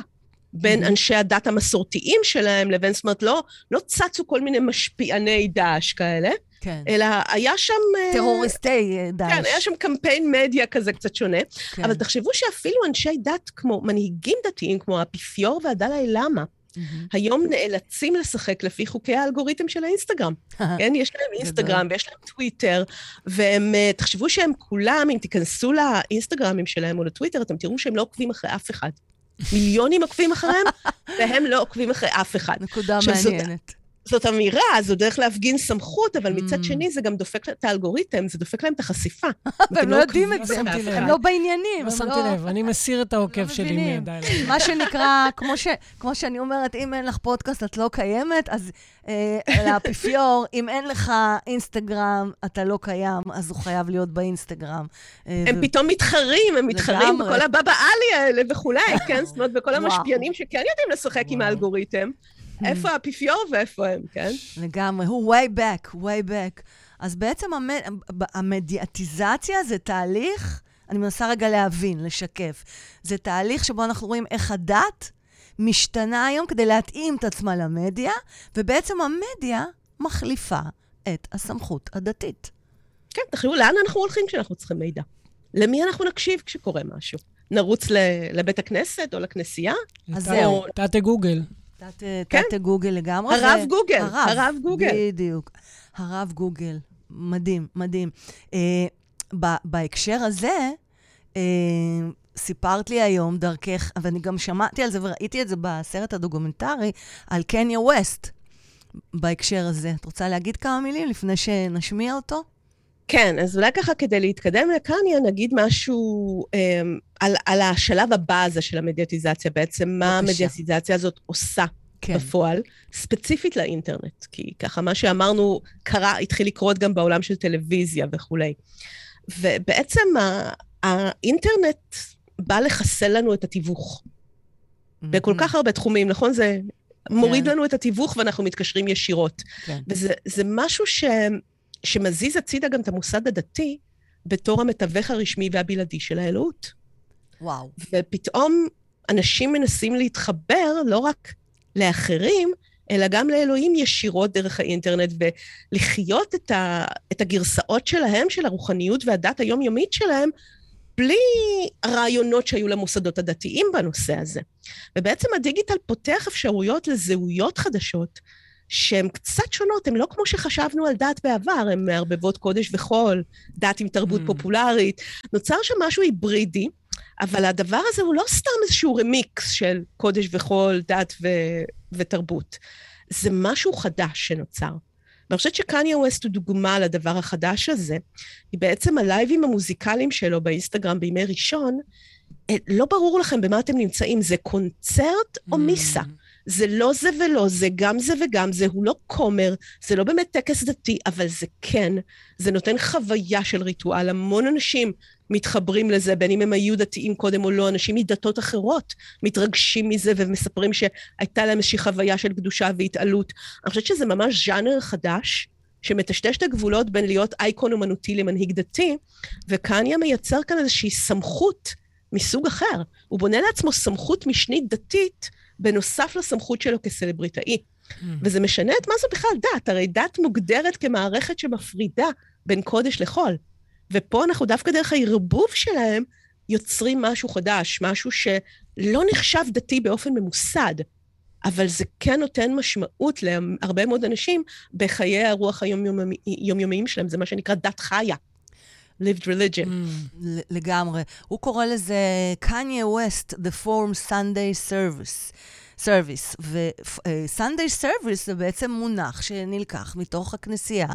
בין Mhm. אנשי הדת המסורתיים שלהם לבין, זאת אומרת, לא, לא צצו כל מיני משפיעני דאעש כאלה, כן. אלא היה שם... אה, טרוריסטי אה, דאעש. כן, היה שם קמפיין מדיה כזה קצת שונה, כן. אבל תחשבו שאפילו אנשי דת כמו מנהיגים דתיים, כמו האפיפיור והדלאי למה, מהמם. היום נאלצים לשחק לפי חוקי האלגוריתם של האינסטגרם. [laughs] כן, יש להם אינסטגרם ויש להם טוויטר, והם, אה, תחשבו שהם כולם, אם תיכנסו לאינסטגרמים שלהם או לטוויטר, אתם תראו שהם לא עוקבים אחרי אף אחד. מיליונים עוקבים אחריהם, [laughs] והם לא עוקבים אחרי אף אחד. נקודה עכשיו, זאת- מעניינת. זאת אמירה, זו דרך להפגין סמכות, אבל מצד Mm. שני זה גם דופק את האלגוריתם, זה דופק להם את החשיפה. והם [laughs] אתם לא יודעים את זה. הם. לא בעניינים, לא הם שמתי לא... לב, אני מסיר את העוקב שלי מבינים. מידיים. מה שנקרא, כמו, ש, כמו שאני אומרת, אם אין לך פודקאסט, את לא קיימת, אז אה, לאפיפיור, [laughs] אם אין לך אינסטגרם, אתה לא קיים, אז הוא חייב להיות באינסטגרם. אה, הם פתאום מתחרים, הם מתחרים. בכל הבבא עלי האלה וכולי, כן? זאת אומרת, בכל. [laughs] המשפיענים שכן יודעים לשחק עם. האלגוריתם. איפה האפיפיור ואיפה הם, כן? לגמרי, הוא way back, way back. אז בעצם המ- המדיאטיזציה זה תהליך, אני מנסה רגע להבין, לשקף. זה תהליך שבו אנחנו רואים איך הדת משתנה היום כדי להתאים את עצמה למדיה, ובעצם המדיה מחליפה את הסמכות הדתית. כן, תחשבו, לאן אנחנו הולכים כשאנחנו צריכים מידע? למי אנחנו נקשיב כשקורה משהו? נרוץ ל- לבית הכנסת או לכנסייה? אז זהו. תת גוגל. תת, כן. תת גוגל לגמרי. הרב ו- גוגל, הרב, הרב גוגל. בדיוק. הרב גוגל. מדהים, מדהים. אה, ב- בהקשר הזה, אה, סיפרת לי היום דרכך, ואני גם שמעתי על זה וראיתי את זה בסרט הדוקומנטרי, על קניה ווסט, בהקשר הזה. את רוצה להגיד כמה מילים לפני שנשמיע אותו? כן, אז אולי ככה כדי להתקדם לקניה, נגיד משהו אמ, על, על השלב הבא הזה של המדיאטיזציה, בעצם מה בבקשה. המדיאטיזציה הזאת עושה כן. בפועל, ספציפית לאינטרנט, כי ככה מה שאמרנו קרה, התחיל לקרות גם בעולם של טלוויזיה וכולי. ובעצם ה- האינטרנט בא לחסל לנו את התיווך. בכל כך הרבה תחומים, נכון? זה מוריד כן. לנו את התיווך ואנחנו מתקשרים ישירות. כן. וזה זה משהו ש, שמזיז הצידה גם את המוסד הדתי בתור המתווך הרשמי והבלעדי של האלוהות. וואו. ופתאום אנשים מנסים להתחבר לא רק לאחרים, אלא גם לאלוהים ישירות דרך האינטרנט, ולחיות את, ה, את הגרסאות שלהם, של הרוחניות והדת היומיומית שלהם, בלי הרעיונות שהיו למוסדות הדתיים בנושא הזה. ובעצם הדיגיטל פותח אפשרויות לזהויות חדשות, שהן קצת שונות, הן לא כמו שחשבנו על דת בעבר, הן מערבבות קודש וחול, דת עם תרבות Mm. פופולרית. נוצר שם משהו היברידי, אבל הדבר הזה הוא לא סתם איזשהו רמיקס של קודש וחול, דת ו- ותרבות. זה משהו חדש שנוצר. ואני חושבת שקניה ווסט הוא דוגמה לדבר החדש הזה. כי בעצם הלייבים המוזיקליים שלו באינסטגרם בימי ראשון, אה, לא ברור לכם במה אתם נמצאים, זה קונצרט או מיסה. זה לא זה ולא זה, גם זה וגם זה, הוא לא כומר, זה לא באמת טקס דתי, אבל זה כן, זה נותן חוויה של ריטואל. המון אנשים מתחברים לזה, בין אם הם היו דתיים קודם או לא, אנשים מדתות אחרות מתרגשים מזה ומספרים שהייתה להם איזושהי חוויה של קדושה והתעלות. אני חושבת שזה ממש ז'אנר חדש, שמטשטש את הגבולות בין להיות אייקון אומנותי למנהיג דתי, וקניה מייצר כאן איזושהי סמכות מסוג אחר. הוא בונה לעצמו סמכות משנית דתית, בנוסף לסמכות שלו כסלבריטאי. וזה משנה את מה זו בכלל דת, הרי דת מוגדרת כמערכת שמפרידה בין קודש לחול. ופה אנחנו דווקא דרך הערבוב שלהם יוצרים משהו חדש, משהו שלא נחשב דתי באופן ממוסד, אבל זה כן נותן משמעות להרבה מאוד אנשים בחיי הרוח היומיומי- היומיומיים שלהם, זה מה שנקרא דת חיה, lived religion. ל- לגמרי. הוא קורא לזה קניה ווסט, הפך מ Sunday Service. service. ו-Sunday service זה בעצם מונח שנלקח מתוך הכנסייה,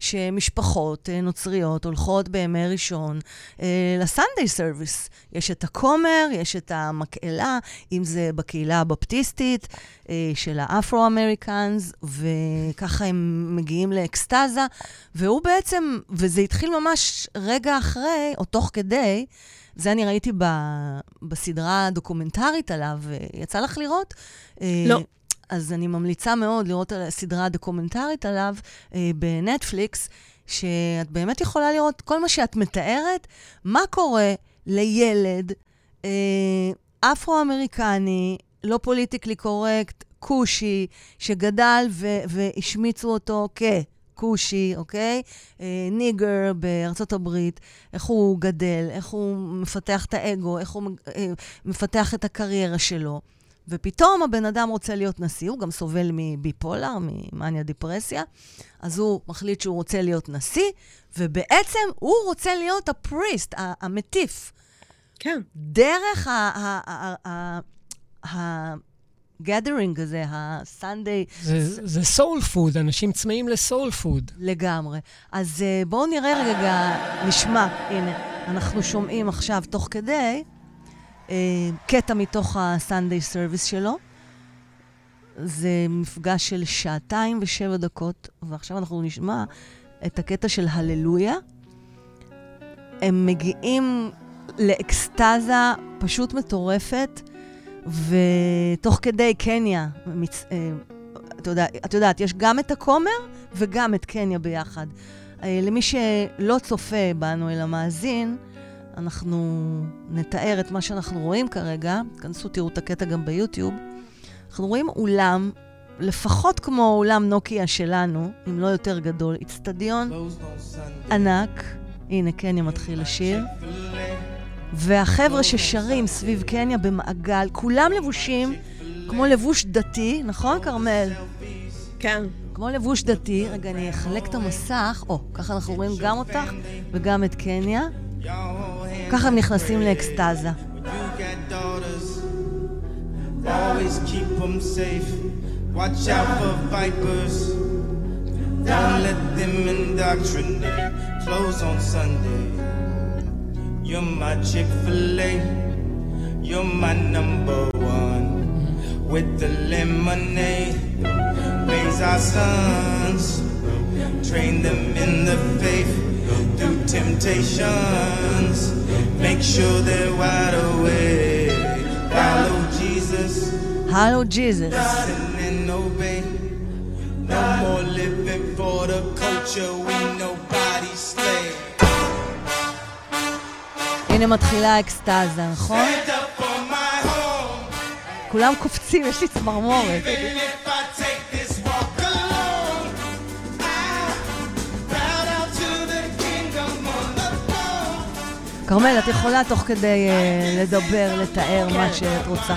שמשפחות uh, נוצריות הולכות בימי ראשון uh, ל-Sunday service. יש את הכומר, יש את המקהלה, אם זה בקהילה הבפטיסטית uh, של האפרו-אמריקאנס, וככה הם מגיעים לאקסטזה, והוא בעצם, וזה התחיל ממש רגע אחרי, או תוך כדי, זה אני ראיתי ב, בסדרה הדוקומנטרית עליו, יצא לך לראות? לא. אז אני ממליצה מאוד לראות על הסדרה הדוקומנטרית עליו אה, בנטפליקס, שאת באמת יכולה לראות כל מה שאת מתארת, מה קורה לילד אה, אפרו-אמריקני, לא politically correct, כושי, שגדל והשמיצו אותו כ... כושי, אוקיי? אה, ניגר בארצות הברית, איך הוא גדל, איך הוא מפתח את האגו, איך הוא אה, מפתח את הקריירה שלו. ופתאום הבן אדם רוצה להיות נשיא, הוא גם סובל מ bipolar, ממאניה דיפרסיה, אז הוא מחליט שהוא רוצה להיות נשיא, ובעצם הוא רוצה להיות ה priest, המטיף. כן. דרך ה... ה, ה, ה, ה ה gathering הזה, ה Sunday. זה soul food, אנשים צמאים ל soul food. לגמרי. אז uh, בואו נראה רגע, נשמע, הנה, אנחנו שומעים עכשיו תוך כדי uh, קטע מתוך ה Sunday service שלו. זה מפגש של שעתיים ושבע דקות, ועכשיו אנחנו נשמע את הקטע של הללויה. הם מגיעים לאקסטזה פשוט מטורפת. ותוך כדי קניה, מצ... אה, את, יודע, את יודעת, יש גם את הכומר וגם את קניה ביחד. אה, למי שלא צופה בנו אלא מאזין, אנחנו נתאר את מה שאנחנו רואים כרגע. כנסו, תראו את הקטע גם ביוטיוב. אנחנו רואים אולם, לפחות כמו אולם נוקיה שלנו, אם לא יותר גדול, אצטדיון ענק. הנה, קניה מתחיל לשיר. והחבר'ה ששרים סביב קניה במעגל, כולם לבושים כמו לבוש דתי, נכון, כרמל? כן. כמו לבוש דתי. רגע, אני אחלק את המסך. או, ככה אנחנו רואים גם אותך וגם את קניה. ככה הם נכנסים לאקסטזה. Don't let them indoctrinate. Close on Sunday. You're my Chick fil A. You're my number one. With the lemonade, raise our sons. Train them in the faith through temptations. Make sure they're wide awake. Follow Jesus. Follow Jesus. Listen and obey. No more living for the culture. הנה מתחילה האקסטזה, נכון? כולם קופצים, יש לי צמרמורת. כרמל, את יכולה תוך כדי uh, לדבר, לתאר מה כן. שאת רוצה.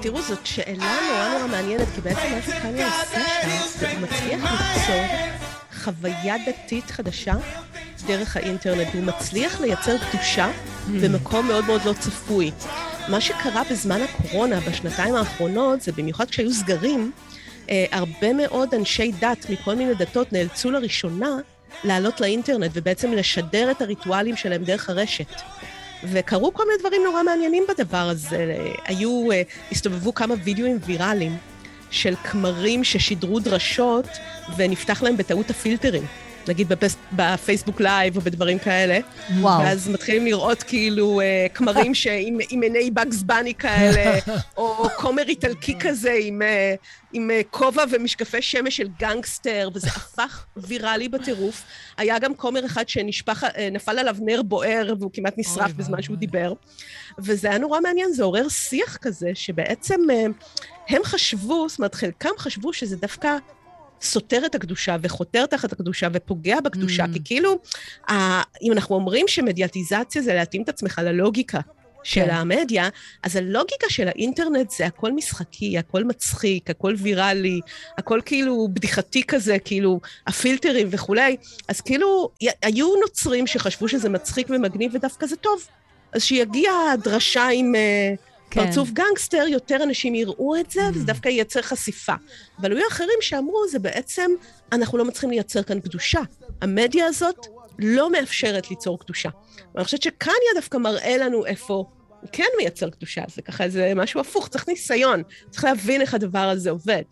תראו, זאת שאלה נורא נורא מעניינת, כי בעצם מה שקניה עושה שם, הוא מצליח ליצור חוויה דתית חדשה דרך האינטרנט, הוא מצליח לייצר קדושה mm. במקום מאוד מאוד לא צפוי. מה שקרה בזמן הקורונה, בשנתיים האחרונות, זה במיוחד כשהיו סגרים, אה, הרבה מאוד אנשי דת מכל מיני דתות נאלצו לראשונה לעלות לאינטרנט ובעצם לשדר את הריטואלים שלהם דרך הרשת. וקרו כל מיני דברים נורא מעניינים בדבר הזה. היו, אה, הסתובבו כמה וידאוים ויראליים של כמרים ששידרו דרשות ונפתח להם בטעות הפילטרים. נגיד בפס, בפייסבוק live או בדברים כאלה. וואו. ואז מתחילים לראות כאילו uh, כמרים [laughs] שעם עם עיני Bugs Bunny כאלה, [laughs] או כומר איטלקי כזה עם, uh, עם uh, כובע ומשקפי שמש של גנגסטר, וזה הפך ויראלי בטירוף. היה גם כומר אחד שנפל עליו נר בוער והוא כמעט נשרף בזמן שהוא דיבר. וזה היה נורא מעניין, זה עורר שיח כזה, שבעצם uh, הם חשבו, זאת אומרת, חלקם חשבו שזה דווקא סותר את הקדושה וחותר תחת הקדושה ופוגע בקדושה, mm. כי כאילו, אם אנחנו אומרים שמדיאטיזציה זה להתאים את עצמך ללוגיקה של כן. המדיה, אז הלוגיקה של האינטרנט זה הכל משחקי, הכל מצחיק, הכל ויראלי, הכל כאילו בדיחתי כזה, כאילו הפילטרים וכולי. אז כאילו, היו נוצרים שחשבו שזה מצחיק ומגניב ודווקא זה טוב. אז שיגיע הדרשה עם... Uh, כן. פרצוף גנגסטר, יותר אנשים יראו את זה, Mm. וזה דווקא ייצר חשיפה. אבל היו אחרים שאמרו, זה בעצם, אנחנו לא מצליחים לייצר כאן קדושה. המדיה הזאת לא מאפשרת ליצור קדושה. ואני חושבת שקניה דווקא מראה לנו איפה הוא כן מייצר קדושה. זה ככה, זה משהו הפוך, צריך ניסיון. צריך להבין איך הדבר הזה עובד.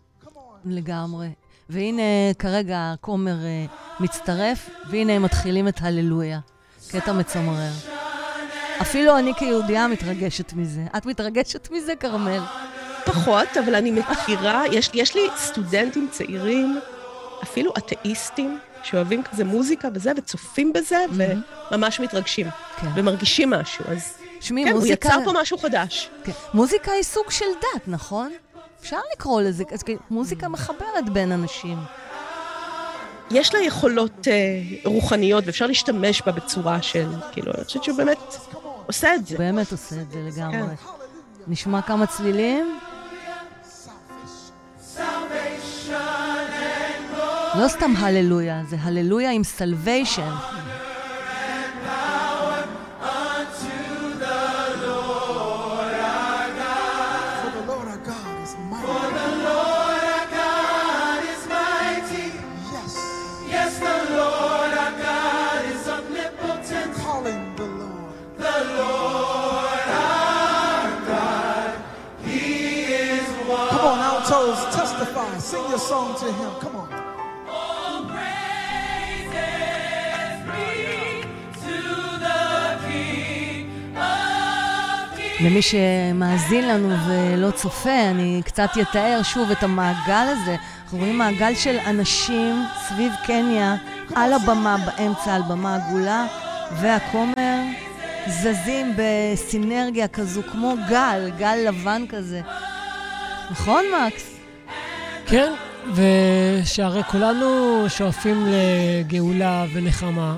לגמרי. והנה, כרגע הכומר אה, מצטרף, והנה הם מתחילים את הללויה. קטע מצמרר. אפילו אני כיהודייה מתרגשת מזה. את מתרגשת מזה, כרמל? פחות, אבל אני מכירה, יש, יש לי סטודנטים צעירים, אפילו אתאיסטים, שאוהבים כזה מוזיקה וזה, וצופים בזה, וממש מתרגשים, כן. ומרגישים משהו. אז שמי, כן, הוא מוזיקה... יצר פה משהו חדש. כן. מוזיקה היא סוג של דת, נכון? אפשר לקרוא לזה, אז מוזיקה מחברת בין אנשים. יש לה יכולות אה, רוחניות, ואפשר להשתמש בה בצורה של, כאילו, אני חושבת שהוא באמת עושה את זה. באמת עושה את זה לגמרי. כן. נשמע כמה צלילים? לא סתם הללויה, זה הללויה עם סלוויישן. Altos, testify. Sing your song to him. Come on. למי שמאזין לנו ולא צופה, אני קצת אתאר שוב את המעגל הזה. אנחנו רואים מעגל של אנשים סביב קניה, על הבמה, באמצע, על במה עגולה, והכומר זזים בסינרגיה כזו, כמו גל, גל לבן כזה. נכון, מקס? כן, ושהרי כולנו שואפים לגאולה ונחמה,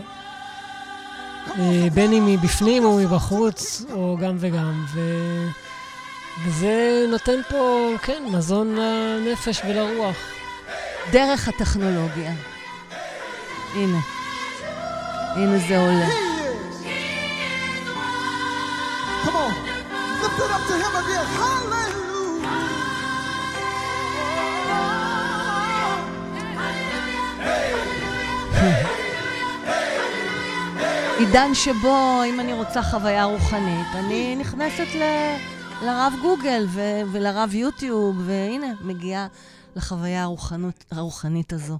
אה, בין אם מבפנים או מבחוץ, או גם וגם, ו... וזה נותן פה, כן, מזון לנפש ולרוח. דרך הטכנולוגיה. הנה. הנה זה עולה. עידן שבו, אם אני רוצה חוויה רוחנית, אני נכנסת ל... לרב גוגל ו... ולרב יוטיוב, והנה, מגיעה לחוויה הרוחנות, הרוחנית הזו.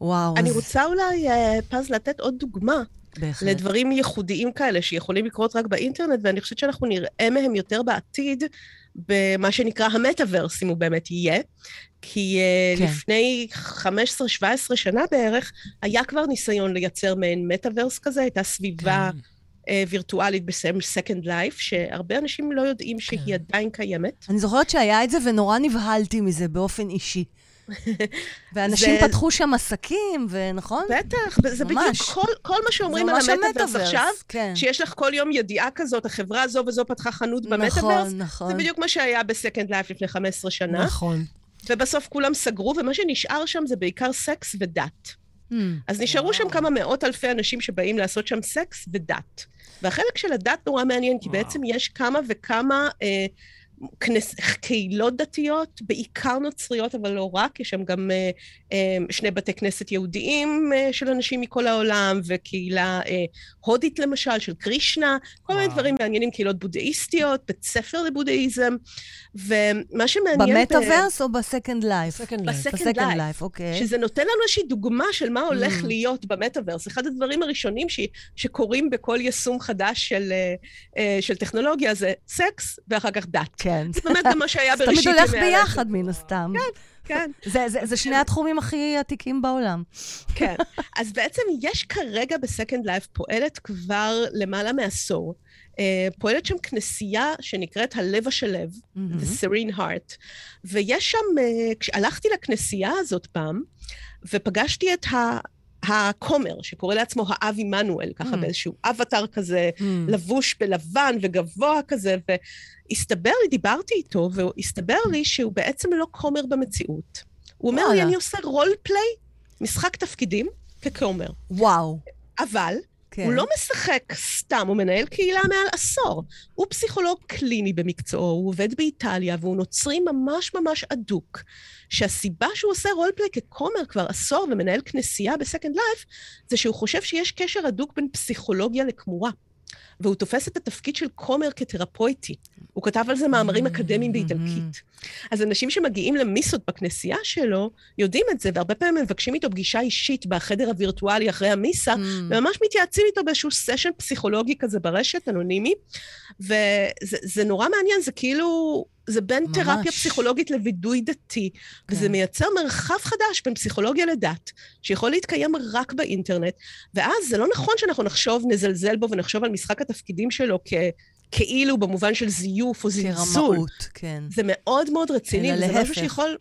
וואו, אני אז רוצה אולי, אה, פז, לתת עוד דוגמה בהחלט. לדברים ייחודיים כאלה שיכולים לקרות רק באינטרנט, ואני חושבת שאנחנו נראה מהם יותר בעתיד, במה שנקרא המטאוורס, אם הוא באמת יהיה. כי אה, כן. לפני 15-17 שנה בערך, היה כבר ניסיון לייצר מעין מטאוורס כזה, הייתה סביבה כן. אה, וירטואלית בשם Second Life, שהרבה אנשים לא יודעים שהיא כן. עדיין קיימת. אני זוכרת שהיה את זה ונורא נבהלתי מזה באופן אישי. [laughs] ואנשים זה- פתחו שם עסקים, ונכון? בטח, זה בדיוק ממש. כל, כל מה שאומרים על המטאוורס עכשיו, כן. שיש לך כל יום ידיעה כזאת, החברה הזו וזו פתחה חנות נכון, במטאוורס, נכון. זה בדיוק מה שהיה בסקנד לייף לפני 15 שנה, נכון. ובסוף כולם סגרו, ומה שנשאר שם זה בעיקר סקס ודת. Hmm. אז נשארו שם כמה מאות אלפי אנשים שבאים לעשות שם סקס ודת. והחלק של הדת נורא מעניין, כי בעצם יש כמה וכמה אה, כנס, קהילות דתיות, בעיקר נוצריות, אבל לא רק, יש שם גם אה, אה, שני בתי כנסת יהודיים אה, של אנשים מכל העולם, וקהילה הודית למשל, של קרישנה, כל מיני. דברים מעניינים, קהילות בודהיסטיות, בית ספר לבודהיזם, ומה שמעניין... ב- במטאוורס או ב Second Life? Second Life. ב Second Life. אוקיי. שזה נותן לנו איזושהי דוגמה של מה הולך Mm. להיות במטאוורס. אחד הדברים הראשונים ש, שקורים בכל יישום חדש של, אה, אה, של טכנולוגיה זה סקס ואחר כך דת. כן. זה באמת גם מה שהיה [laughs] זה בראשית תמיד ימי הולך הרשת. ביחד, מן הסתם. כן, זה- זה זה שני התחומים הכי עתיקים בעולם. כן. אז בעצם יש כרגע ב Second Life פועלת כבר למעלה מעשור. אה, פועלת שם כנסייה שנקראת הלב השלב, מהמם. The Serene Heart, ויש שם, אה, כשהלכתי לכנסייה הזאת פעם, ופגשתי את ה... הכומר, שקורא לעצמו האב עמנואל, ככה Mm. באיזשהו אבטאר כזה, Hmm. לבוש בלבן וגבוה כזה, והסתבר לי, דיברתי איתו, והסתבר לי שהוא בעצם לא כומר במציאות. הוא אומר לי. אני עושה רול פליי, משחק תפקידים, ככומר. וואו. אבל כן. הוא לא משחק סתם, הוא מנהל קהילה מעל עשור. הוא פסיכולוג קליני במקצועו, הוא עובד באיטליה, והוא נוצרי ממש ממש אדוק. שהסיבה שהוא עושה רולפליי ככומר כבר עשור ומנהל כנסייה בסקנד לייף, זה שהוא חושב שיש קשר הדוק בין פסיכולוגיה לכמורה. והוא תופס את התפקיד של כומר כתרפויטי. הוא כתב על זה מאמרים אקדמיים באיטלקית. אז אנשים שמגיעים למיסות בכנסייה שלו, יודעים את זה, והרבה פעמים מבקשים איתו פגישה אישית בחדר הווירטואלי אחרי המיסה, וממש מתייעצים איתו באיזשהו סשן פסיכולוגי כזה ברשת, אנונימי. וזה זה נורא מעניין, זה כאילו, זה בין ממש. תרפיה פסיכולוגית לווידוי דתי, וזה כן. מייצר מרחב חדש בין פסיכולוגיה לדת, שיכול להתקיים רק באינטרנט, ואז זה לא נכון שאנחנו נחשוב, נזלזל בו ונחשוב על משחק התפקידים שלו כ... כאילו במובן של זיוף או זלזול. כרמאות, כן. זה מאוד מאוד רציני, וזה. משהו שיכול...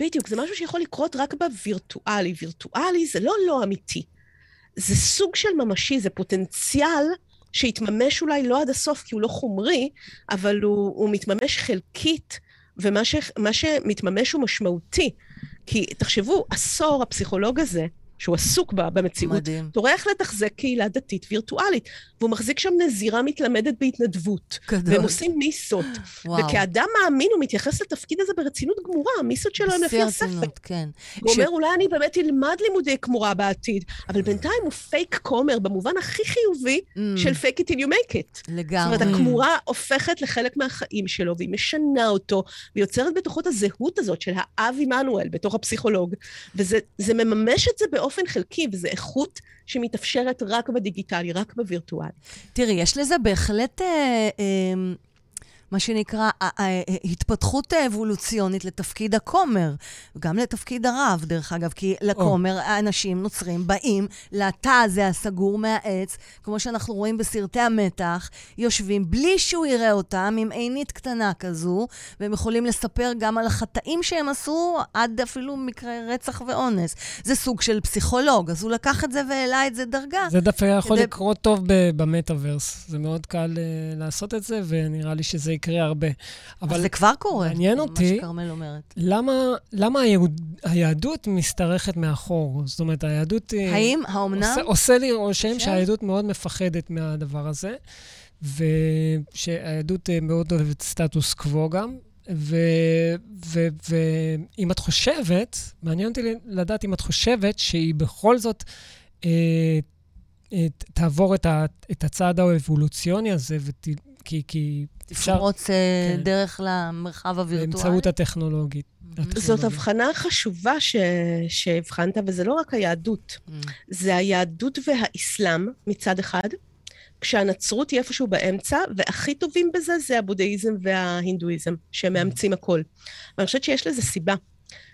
בדיוק, זה משהו שיכול לקרות רק בווירטואלי. וירטואלי זה לא לא אמיתי. זה סוג של ממשי, זה פוטנציאל שיתממש אולי לא עד הסוף, כי הוא לא חומרי, אבל הוא, הוא מתממש חלקית, ומה ש, שמתממש הוא משמעותי. כי תחשבו, עשור הפסיכולוג הזה, שהוא עסוק בה במציאות, מדהים. טורח לתחזק קהילה דתית וירטואלית, והוא מחזיק שם נזירה מתלמדת בהתנדבות. גדול. והם עושים מיסות. וואו. וכאדם מאמין הוא מתייחס לתפקיד הזה ברצינות גמורה, המיסות שלו הם לפי הספר. כן. הוא ש- אומר, אולי אני באמת אלמד לימודי כמורה בעתיד, אבל בינתיים הוא פייק כומר במובן הכי חיובי Mm. של fake it till you make it. זאת לגמרי. אומרת, הכמורה הופכת לחלק מהחיים שלו, והיא משנה אותו, ויוצרת בתוכו את הזהות הזאת של האב עמנואל בתוך הפסיכולוג. וזה זה מממש את זה באופן חלקי, וזו איכות שמתאפשרת רק בדיגיטלי, רק בווירטואל. תראי, יש לזה בהחלט, אה, אה, מה שנקרא, התפתחות אבולוציונית לתפקיד הכומר, גם לתפקיד הרב, דרך אגב, כי לכומר האנשים נוצרים באים לתא הזה הסגור מהעץ, כמו שאנחנו רואים בסרטי המתח, יושבים בלי שהוא יראה אותם, עם עינית קטנה כזו, והם יכולים לספר גם על החטאים שהם עשו, עד אפילו מקרה רצח ואונס. זה סוג של פסיכולוג, אז הוא לקח את זה והעלה את זה דרגה. זה דווקא יכול כדי- לקרות טוב במטאוורס. זה מאוד קל uh, לעשות את זה, ונראה לי שזה יקרה הרבה. אבל זה כבר קורה, מעניין אותי- מה שכרמל אומרת. למה, למה היהוד, היהדות משתרכת מאחור? זאת אומרת, היהדות... היא- האם, האומנם? עושה, עושה לי רושם? שהיהדות מאוד מפחדת מהדבר הזה, ושהיהדות אה, מאוד אוהבת סטטוס קוו גם. ואם את חושבת, מעניין אותי לדעת אם את חושבת שהיא בכל זאת אה, אה, תעבור את, ה, את הצעד האבולוציוני הזה, ות, כי, כי תפרוץ אה, כן. דרך למרחב הווירטואלי? באמצעות הטכנולוגית. מהמם. זאת הבחנה חשובה ש... שהבחנת, וזה לא רק היהדות. Mm. זה היהדות והאסלאם מצד אחד, כשהנצרות היא איפשהו באמצע, והכי טובים בזה זה הבודהיזם וההינדואיזם, שהם מאמצים הכל. ואני חושבת שיש לזה סיבה,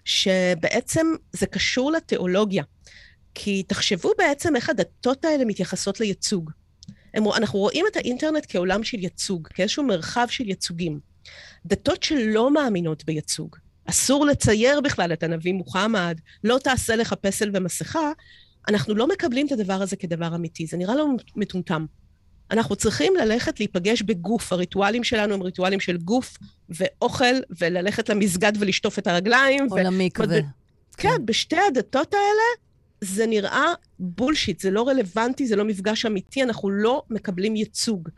שבעצם זה קשור לתיאולוגיה. כי תחשבו בעצם איך הדתות האלה מתייחסות לייצוג. הם, אנחנו רואים את האינטרנט כעולם של ייצוג, כאיזשהו מרחב של ייצוגים. דתות שלא מאמינות בייצוג, אסור לצייר בכלל את הנביא מוחמד, לא תעשה לך פסל ומסכה, אנחנו לא מקבלים את הדבר הזה כדבר אמיתי. זה נראה לנו מטומטם. אנחנו צריכים ללכת להיפגש בגוף. הריטואלים שלנו הם ריטואלים של גוף ואוכל, וללכת למסגד ולשטוף את הרגליים. או ו- למקווה. אומרת, כן, בשתי הדתות האלה זה נראה בולשיט, זה לא רלוונטי, זה לא מפגש אמיתי, אנחנו לא מקבלים ייצוג.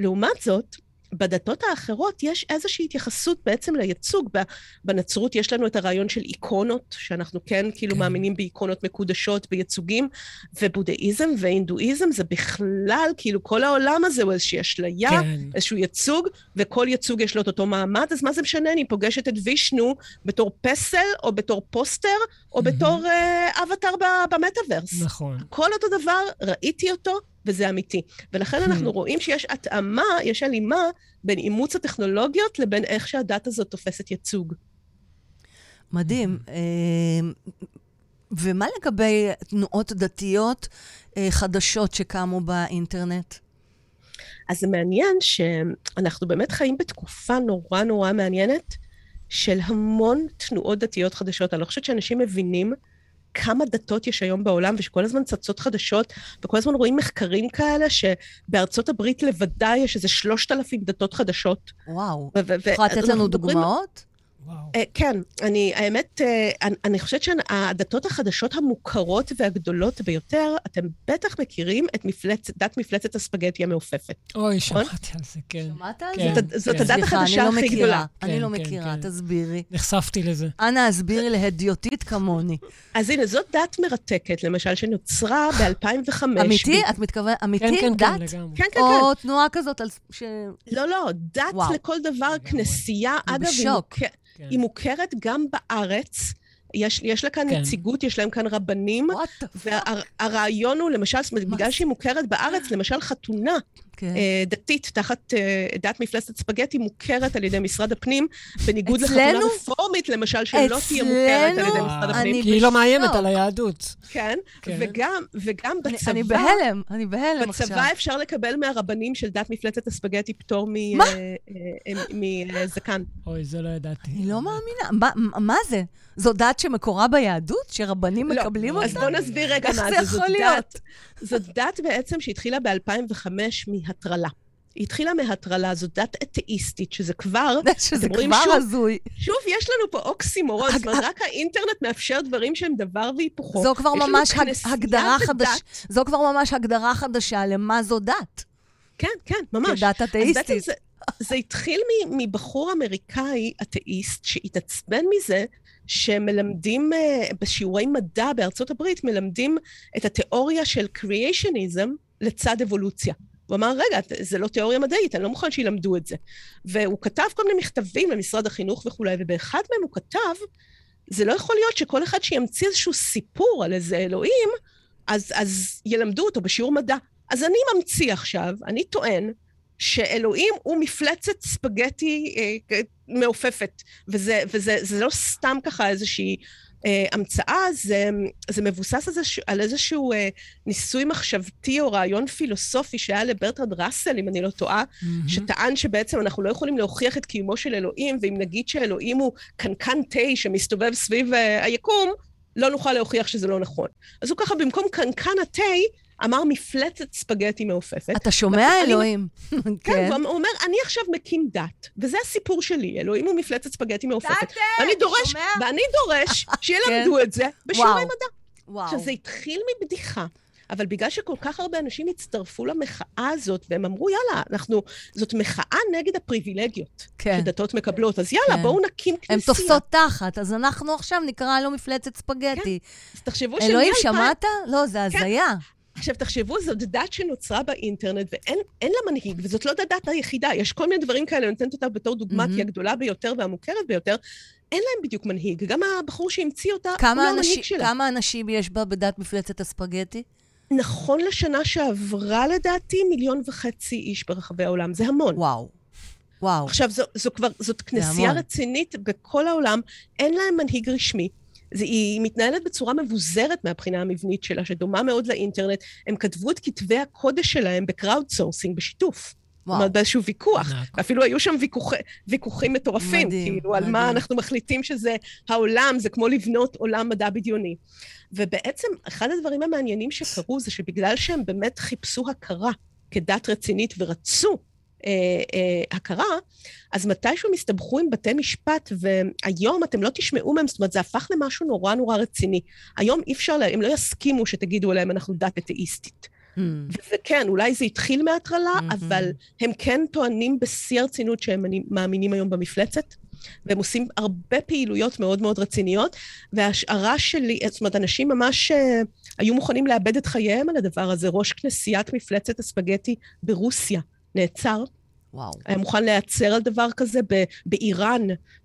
לעומת זאת, בדתות האחרות יש איזושהי התייחסות בעצם לייצוג. בנצרות יש לנו את הרעיון של איקונות, שאנחנו כן כאילו כן. מאמינים באיקונות מקודשות, בייצוגים, ובודהיזם והינדואיזם זה בכלל, כאילו כל העולם הזה הוא איזושהי אשליה, כן. איזשהו ייצוג, וכל ייצוג יש לו את אותו מעמד, אז מה זה משנה? אני פוגשת את וישנו בתור פסל, או בתור פוסטר, או מהמם. בתור אה, אבטאר במטאוורס. נכון. כל אותו דבר, ראיתי אותו, וזה אמיתי. ולכן אנחנו רואים שיש התאמה, יש הלימה בין אימוץ הטכנולוגיות לבין איך שהדת הזאת תופסת ייצוג. מדהים. אה, ומה לגבי תנועות דתיות אה, חדשות שקמו באינטרנט? אז זה מעניין שאנחנו באמת חיים בתקופה נורא נורא מעניינת של המון תנועות דתיות חדשות. אני לא חושבת שאנשים מבינים כמה דתות יש היום בעולם, ושכל הזמן צצות חדשות, וכל הזמן רואים מחקרים כאלה, שבארצות הברית לבדה יש איזה שלושת אלפים דתות חדשות. וואו. ו- יכולה לתת לנו דוגמאות? וואו. אה, כן, אני, האמת, אה, אני, אני חושבת שהדתות החדשות המוכרות והגדולות ביותר, אתם בטח מכירים את מפלצת, דת מפלצת הספגטי המעופפת. אוי, שמעתי על זה, כן. שמעת על כן, זה? זאת, זאת כן. הדת סליחה, החדשה אני לא הכי מכירה. גדולה. אני כן, לא כן, מכירה, כן. תסבירי. נחשפתי לזה. אנא, הסבירי להדיוטית כמוני. אז הנה, זאת דת מרתקת, למשל, שנוצרה ב-2005. אמיתי? את מתכוונת, כן, אמיתי? כן, דת? כן, לגמרי. כן, כן, כן. או תנועה כזאת על... ש... לא, לא, דת וואו. לכל דבר, לגמרי. כנסייה, אגב, בשוק. כן. היא מוכרת גם בארץ. יש, יש לה כאן כן. נציגות, יש להם כאן רבנים, וואט דה והרעיון הוא, למשל, מה בגלל? שהיא מוכרת בארץ, למשל חתונה כן. אה, דתית תחת אה, דת מפלסת ספגטי מוכרת על ידי משרד הפנים, בניגוד לחתונה אצלנו? רפורמית, למשל, שלא תהיה מוכרת על ידי אצלנו? משרד אני הפנים. כי היא לא מאיימת. על היהדות. כן, כן. וגם, וגם אני- בצבא... אני בהלם, אני בהלם עכשיו. בצבא אפשר לקבל מהרבנים של דת מפלצת הספגטי פטור מ- מה? אה, מזקן. אוי, זה לא ידעתי. אני לא מאמינה. מה- מה זה? זו דת שמקורה ביהדות? שרבנים לא, מקבלים אז אותה? בואו נסביר רגע איך מה זה זה. זאת יכול להיות? זאת דת בעצם שהתחילה ב-2005 מהטרלה. היא התחילה מהטרלה, זו דת אתאיסטית, שזה כבר, [laughs] שזה כבר? הזוי. שוב, יש לנו פה אוקסימורון, זאת אומרת, רק האינטרנט מאפשר דברים שהם דבר והיפוכו. זו כבר ממש הגדרה. חדשה. זו כבר ממש הגדרה חדשה למה זו דת. כן, כן, ממש. כדת אתאיסטית. זה, התחיל מבחור אמריקאי אתאיסט שהתעצבן מזה שמלמדים uh, בשיעורי מדע בארצות הברית, מלמדים את התיאוריה של קריאיישניזם לצד אבולוציה. הוא אמר, רגע, זה לא תיאוריה מדעית, אני לא מוכן שילמדו את זה. והוא כתב כל מיני מכתבים למשרד החינוך וכולי, ובאחד מהם הוא כתב, זה לא יכול להיות שכל אחד שימציא איזשהו סיפור על איזה אלוהים, אז, אז ילמדו אותו בשיעור מדע. אז אני ממציא עכשיו, אני טוען, שאלוהים הוא מפלצת ספגטי אה, מעופפת, וזה, וזה זה לא סתם ככה איזושהי אה, המצאה, זה, זה מבוסס איזשהו, על איזשהו אה, ניסוי מחשבתי או רעיון פילוסופי שהיה לברטרד ראסל, אם אני לא טועה, שטען שבעצם אנחנו לא יכולים להוכיח את קיומו של אלוהים, ואם נגיד שאלוהים הוא קנקן תה שמסתובב סביב אה, היקום, לא נוכל להוכיח שזה לא נכון. אז הוא ככה, במקום קנקן התה, אמר מפלצת ספגטי מעופפת. אתה שומע, אני- אלוהים? [laughs] כן, כן. והוא אומר, אני עכשיו מקים דת, וזה הסיפור שלי, אלוהים הוא מפלצת ספגטי מעופפת. דת, ואני דורש, שומע? ואני דורש [laughs] שילמדו את זה בשיעורי. מדע. וואו. עכשיו, זה התחיל מבדיחה, אבל בגלל שכל כך הרבה אנשים הצטרפו למחאה הזאת, והם אמרו, יאללה, אנחנו, זאת מחאה נגד הפריבילגיות כן. שדתות מקבלות, אז יאללה, כן. בואו נקים כנסייה. הן תופסות תחת, אז אנחנו עכשיו נקרא לו מפלצת ספגטי. אז תחשבו אלוהים, שמ- שמעת? לא, זה הזיה. עכשיו, תחשבו, זאת דת שנוצרה באינטרנט, ואין אין לה מנהיג, וזאת לא הדת היחידה. יש כל מיני דברים כאלה, אני נותנת אותה בתור. כי היא הגדולה ביותר והמוכרת ביותר. אין להם בדיוק מנהיג. גם הבחור שהמציא אותה, הוא לא המנהיג שלה. כמה אנשים יש בה בדת מפלצת הספגטי? נכון לשנה שעברה, לדעתי, מיליון וחצי איש ברחבי העולם. זה המון. וואו. וואו. עכשיו, זו, זו כבר, זאת כנסייה. רצינית בכל העולם, אין להם מנהיג רשמי. זה, היא מתנהלת בצורה מבוזרת מהבחינה המבנית שלה, שדומה מאוד לאינטרנט. הם כתבו את כתבי הקודש שלהם ב crowd sourcing, בשיתוף. זאת וואו. אומרת, באיזשהו ויכוח. ענק. ואפילו היו שם ויכוחי, ויכוחים מטורפים, מדהים, כאילו, על מה מדהים. אנחנו מחליטים שזה העולם, זה כמו לבנות עולם מדע בדיוני. ובעצם, אחד הדברים המעניינים שקרו זה שבגלל שהם באמת חיפשו הכרה כדת רצינית ורצו אה, אה, הכרה, אז מתישהו הם הסתבכו עם בתי משפט, והיום אתם לא תשמעו מהם, זאת אומרת, זה הפך למשהו נורא נורא רציני. היום אי אפשר, הם לא יסכימו שתגידו להם, אנחנו דת אתאיסטית. Hmm. וכן, אולי זה התחיל מהטרלה, מהמם. אבל הם כן טוענים בשיא הרצינות שהם מאמינים היום במפלצת, והם עושים הרבה פעילויות מאוד מאוד רציניות, וההשערה שלי, זאת אומרת, אנשים ממש אה, היו מוכנים לאבד את חייהם על הדבר הזה. ראש כנסיית מפלצת הספגטי ברוסיה נעצר, וואו. היה מוכן להיעצר על דבר כזה. ב- באיראן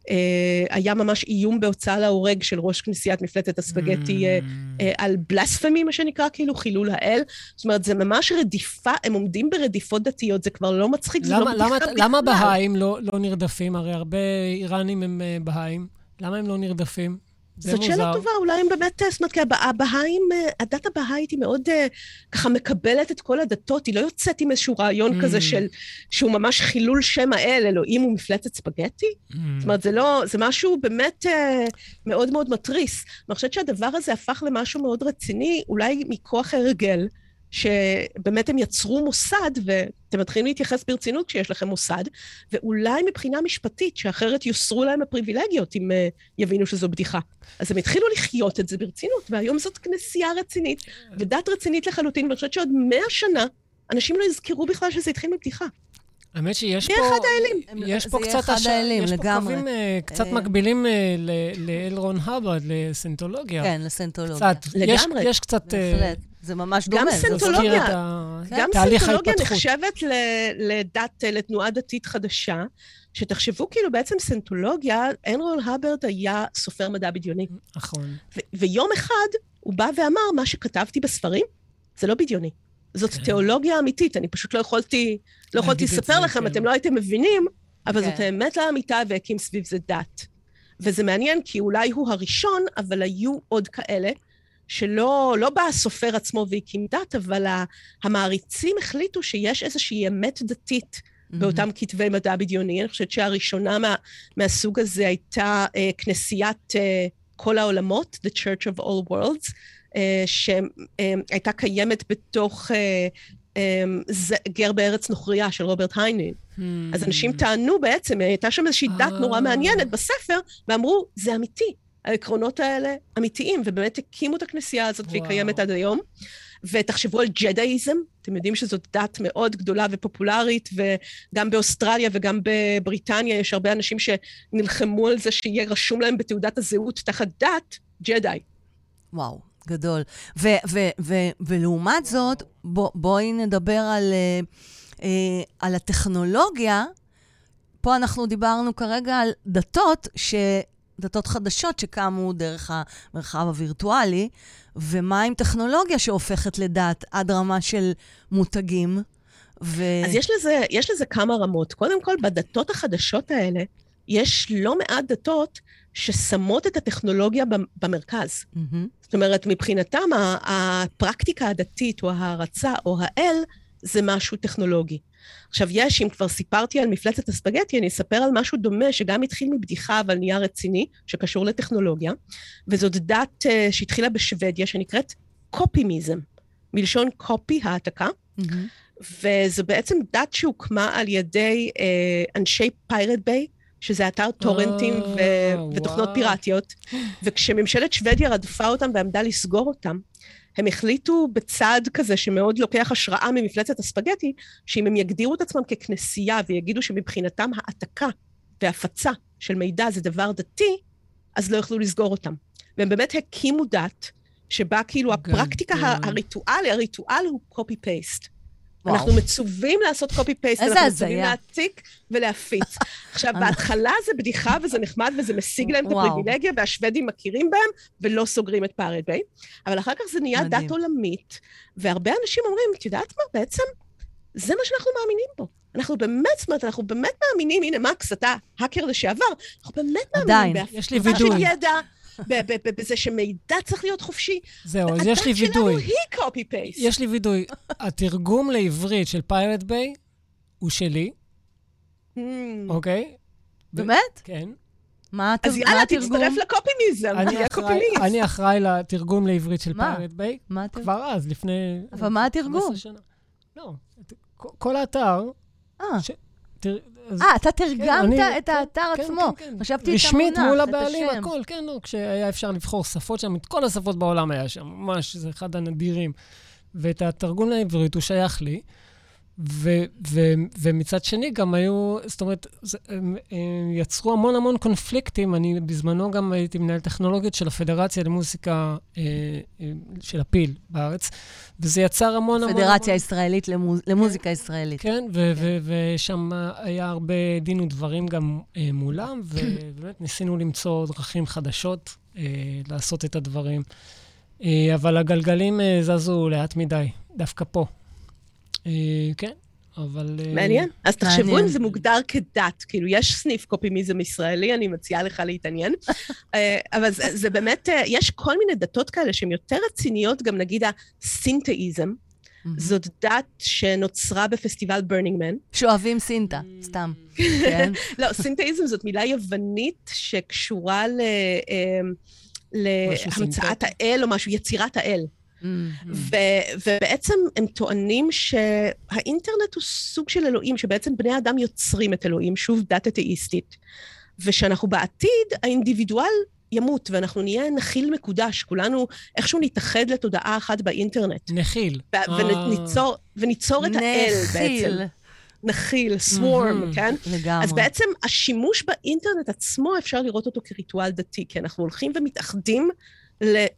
אה, היה ממש איום בהוצאה להורג של ראש כנסיית מפלצת הספגטי אה, אה, על בלספמי, מה שנקרא, כאילו חילול האל. זאת אומרת, זה ממש רדיפה, הם עומדים ברדיפות דתיות, זה כבר לא מצחיק, זה לא למה, למה, למה. בהאים לא, לא נרדפים? הרי הרבה איראנים הם אה, בהאים. למה הם לא נרדפים? זאת שאלה. טובה, אולי הם באמת, זאת אומרת, כי הבהאים, אה, הדת הבהאית היא מאוד אה, ככה מקבלת את כל הדתות, היא לא יוצאת עם איזשהו רעיון Mm. כזה של, שהוא ממש חילול שם האל, אלוהים הוא מפלצת ספגטי. Mm. זאת אומרת, זה לא, זה משהו באמת אה, מאוד מאוד מתריס. ואני חושבת שהדבר הזה הפך למשהו מאוד רציני, אולי מכוח הרגל, שבאמת הם יצרו מוסד, ואתם מתחילים להתייחס ברצינות כשיש לכם מוסד, ואולי מבחינה משפטית, שאחרת יוסרו להם הפריבילגיות אם uh, יבינו שזו בדיחה. אז הם התחילו לחיות את זה ברצינות, והיום זאת כנסייה רצינית, ודת רצינית לחלוטין, ואני חושבת שעוד מאה שנה אנשים לא יזכרו בכלל שזה התחיל מבדיחה. האמת שיש זה פה... אחד האלים. יש זה פה יהיה קצת... אחד הש- האלים, יש פה לגמרי. קווים אה, קצת אה, מקבילים אה, ל- לאל רון הברד, לסנטולוגיה. כן, לסנטולוגיה. קצת. יש- לגמרי. יש קצת... אה, בהחלט. זה ממש גם דומה. זה סנטולוגיה. גם סנטולוגיה. נחשבת ל- לדת, לתנועה דתית חדשה, שתחשבו כאילו בעצם סנטולוגיה, הנרול הברד היה סופר מדע בדיוני. נכון. ו- ויום אחד הוא בא ואמר, מה שכתבתי בספרים, זה לא בדיוני. זאת כן. תיאולוגיה אמיתית, אני פשוט לא יכולתי, לא יכולתי לספר זה, לכם, כן. אתם לא הייתם מבינים, אבל כן. זאת האמת לאמיתה והקים סביב זה דת. וזה מעניין, כי אולי הוא הראשון, אבל היו עוד כאלה, שלא לא בא הסופר עצמו והקים דת, אבל המעריצים החליטו שיש איזושהי אמת דתית באותם כתבי מדע בדיוני. אני חושבת שהראשונה מה, מהסוג הזה הייתה אה, כנסיית אה, כל העולמות, The Church of All Worlds, אה, שהייתה קיימת בתוך אה, אה, גר בארץ נוכריה של רוברט היינין. אז אנשים טענו בעצם, הייתה שם איזושהי דת נורא אה. מעניינת בספר, ואמרו, זה אמיתי, העקרונות האלה אמיתיים, ובאמת הקימו את הכנסייה הזאת, והיא וואו. קיימת עד היום. ותחשבו על ג'דאיזם, אתם יודעים שזאת דת מאוד גדולה ופופולרית, וגם באוסטרליה וגם בבריטניה יש הרבה אנשים שנלחמו על זה שיהיה רשום להם בתעודת הזהות תחת דת, ג'דאי. וואו, גדול. ו- ו- ו- ולעומת זאת, בוא, בואי נדבר על, אה, אה, על הטכנולוגיה. פה אנחנו דיברנו כרגע על דתות, ש... דתות חדשות שקמו דרך המרחב הווירטואלי, ומה עם טכנולוגיה שהופכת לדת עד רמה של מותגים? ו... אז יש לזה, יש לזה כמה רמות. קודם כל, בדתות החדשות האלה, יש לא מעט דתות ששמות את הטכנולוגיה במ- במרכז. מהמם. זאת אומרת, מבחינתם, הפרקטיקה הדתית או ההערצה או האל זה משהו טכנולוגי. עכשיו, יש, אם כבר סיפרתי על מפלצת הספגטי, אני אספר על משהו דומה, שגם התחיל מבדיחה, אבל נהיה רציני, שקשור לטכנולוגיה, וזאת דת uh, שהתחילה בשוודיה, שנקראת קופימיזם, מלשון קופי, העתקה, מהמם. וזו בעצם דת שהוקמה על ידי אה, אנשי פיירט ביי, שזה אתר טורנטים ו- וואו. ותוכנות פיראטיות, וכשממשלת שוודיה רדפה אותם ועמדה לסגור אותם, הם החליטו בצעד כזה שמאוד לוקח השראה ממפלצת הספגטי, שאם הם יגדירו את עצמם ככנסייה ויגידו שמבחינתם העתקה והפצה של מידע זה דבר דתי, אז לא יוכלו לסגור אותם. והם באמת הקימו דת, שבה כאילו הפרקטיקה גדול. ה- הריטואלי, הריטואל הוא קופי-פייסט. וואו. אנחנו מצווים לעשות איזה אנחנו מצווים. להעתיק ולהפיץ. [laughs] עכשיו, בהתחלה זה בדיחה וזה נחמד וזה משיג להם את. הפריבילגיה, והשוודים מכירים בהם ולא סוגרים את פארט ביי, אבל אחר כך זה נהיה מדהים. דת עולמית, והרבה אנשים אומרים, את יודעת מה, בעצם זה מה שאנחנו מאמינים בו. אנחנו באמת, זאת אומרת, אנחנו באמת מאמינים, הנה, מקס, אתה האקר לשעבר, אנחנו באמת עדיין. מאמינים יש לי בהפצה של וידוי. ידע, ב- ב- ב- בזה שמידע צריך להיות חופשי. זהו, אז יש לי הדת שלנו וידוי. היא copy-paste. יש לי וידוי. התרגום לעברית של Pirate Bay הוא שלי, Hmm. אוקיי? באמת? כן. מה הת- אז יאללה, התרגום? תצטרף לקופימיזם, אני תהיה קופימיסט. אני אחראי לתרגום לעברית של? Pirate Bay. מה התרגום? כבר אז, לפני... אבל מה התרגום? 15 שנה. לא, כל- כל האתר... אה. אתה תרגמת אני- את כן, האתר כן, עצמו. כן, כן. חשבתי את המונח, רשמית מול את הבעלים, השם. הכל, כן, לא, כשהיה אפשר לבחור שפות שם, את כל השפות בעולם היה שם, ממש, זה אחד הנדירים. ואת התרגום לעברית הוא שייך לי. ו- ו- ומצד שני גם היו, זאת אומרת, זה, הם, הם יצרו המון המון קונפליקטים. אני בזמנו גם הייתי מנהל טכנולוגיות של הפדרציה למוזיקה אה, אה, של הפיל בארץ, וזה יצר המון המון... פדרציה המון, ישראלית למוז- למוזיקה ישראלית. כן, ו- ו- ושם היה הרבה דין ודברים גם אה, מולם, ובאמת [clears throat] ניסינו למצוא דרכים חדשות אה, לעשות את הדברים. אה, אבל הגלגלים אה, זזו לאט מדי, דווקא פה. אה, כן, אבל... אה, מעניין. אז תחשבו. אם זה מוגדר כדת, כאילו, יש סניף קופימיזם ישראלי, אני מציעה לך להתעניין. [laughs] אה, אבל זה, זה באמת, יש כל מיני דתות כאלה שהן יותר רציניות, גם נגיד הסינתאיזם, מהמם. זאת דת שנוצרה בפסטיבל ברנינגמן. שואבים סינטה, סתם. [laughs] כן? לא, סינתאיזם זאת מילה יוונית שקשורה להמצאת. האל או משהו, יצירת האל. Mm, ו- ובעצם הם טוענים שהאינטרנט הוא סוג של אלוהים, שבעצם בני אדם יוצרים את אלוהים, שוב דת אתאיסטית, ושאנחנו בעתיד, האינדיבידואל ימות, ואנחנו נהיה נחיל מקודש, כולנו איכשהו נתאחד לתודעה אחת באינטרנט. נחיל. ו- אה. וניצור, וניצור את האל בעצם. נחיל. נחיל, סוורם, Mhm. כן? לגמרי. אז בעצם השימוש באינטרנט עצמו, אפשר לראות אותו כריטואל דתי, כי אנחנו הולכים ומתאחדים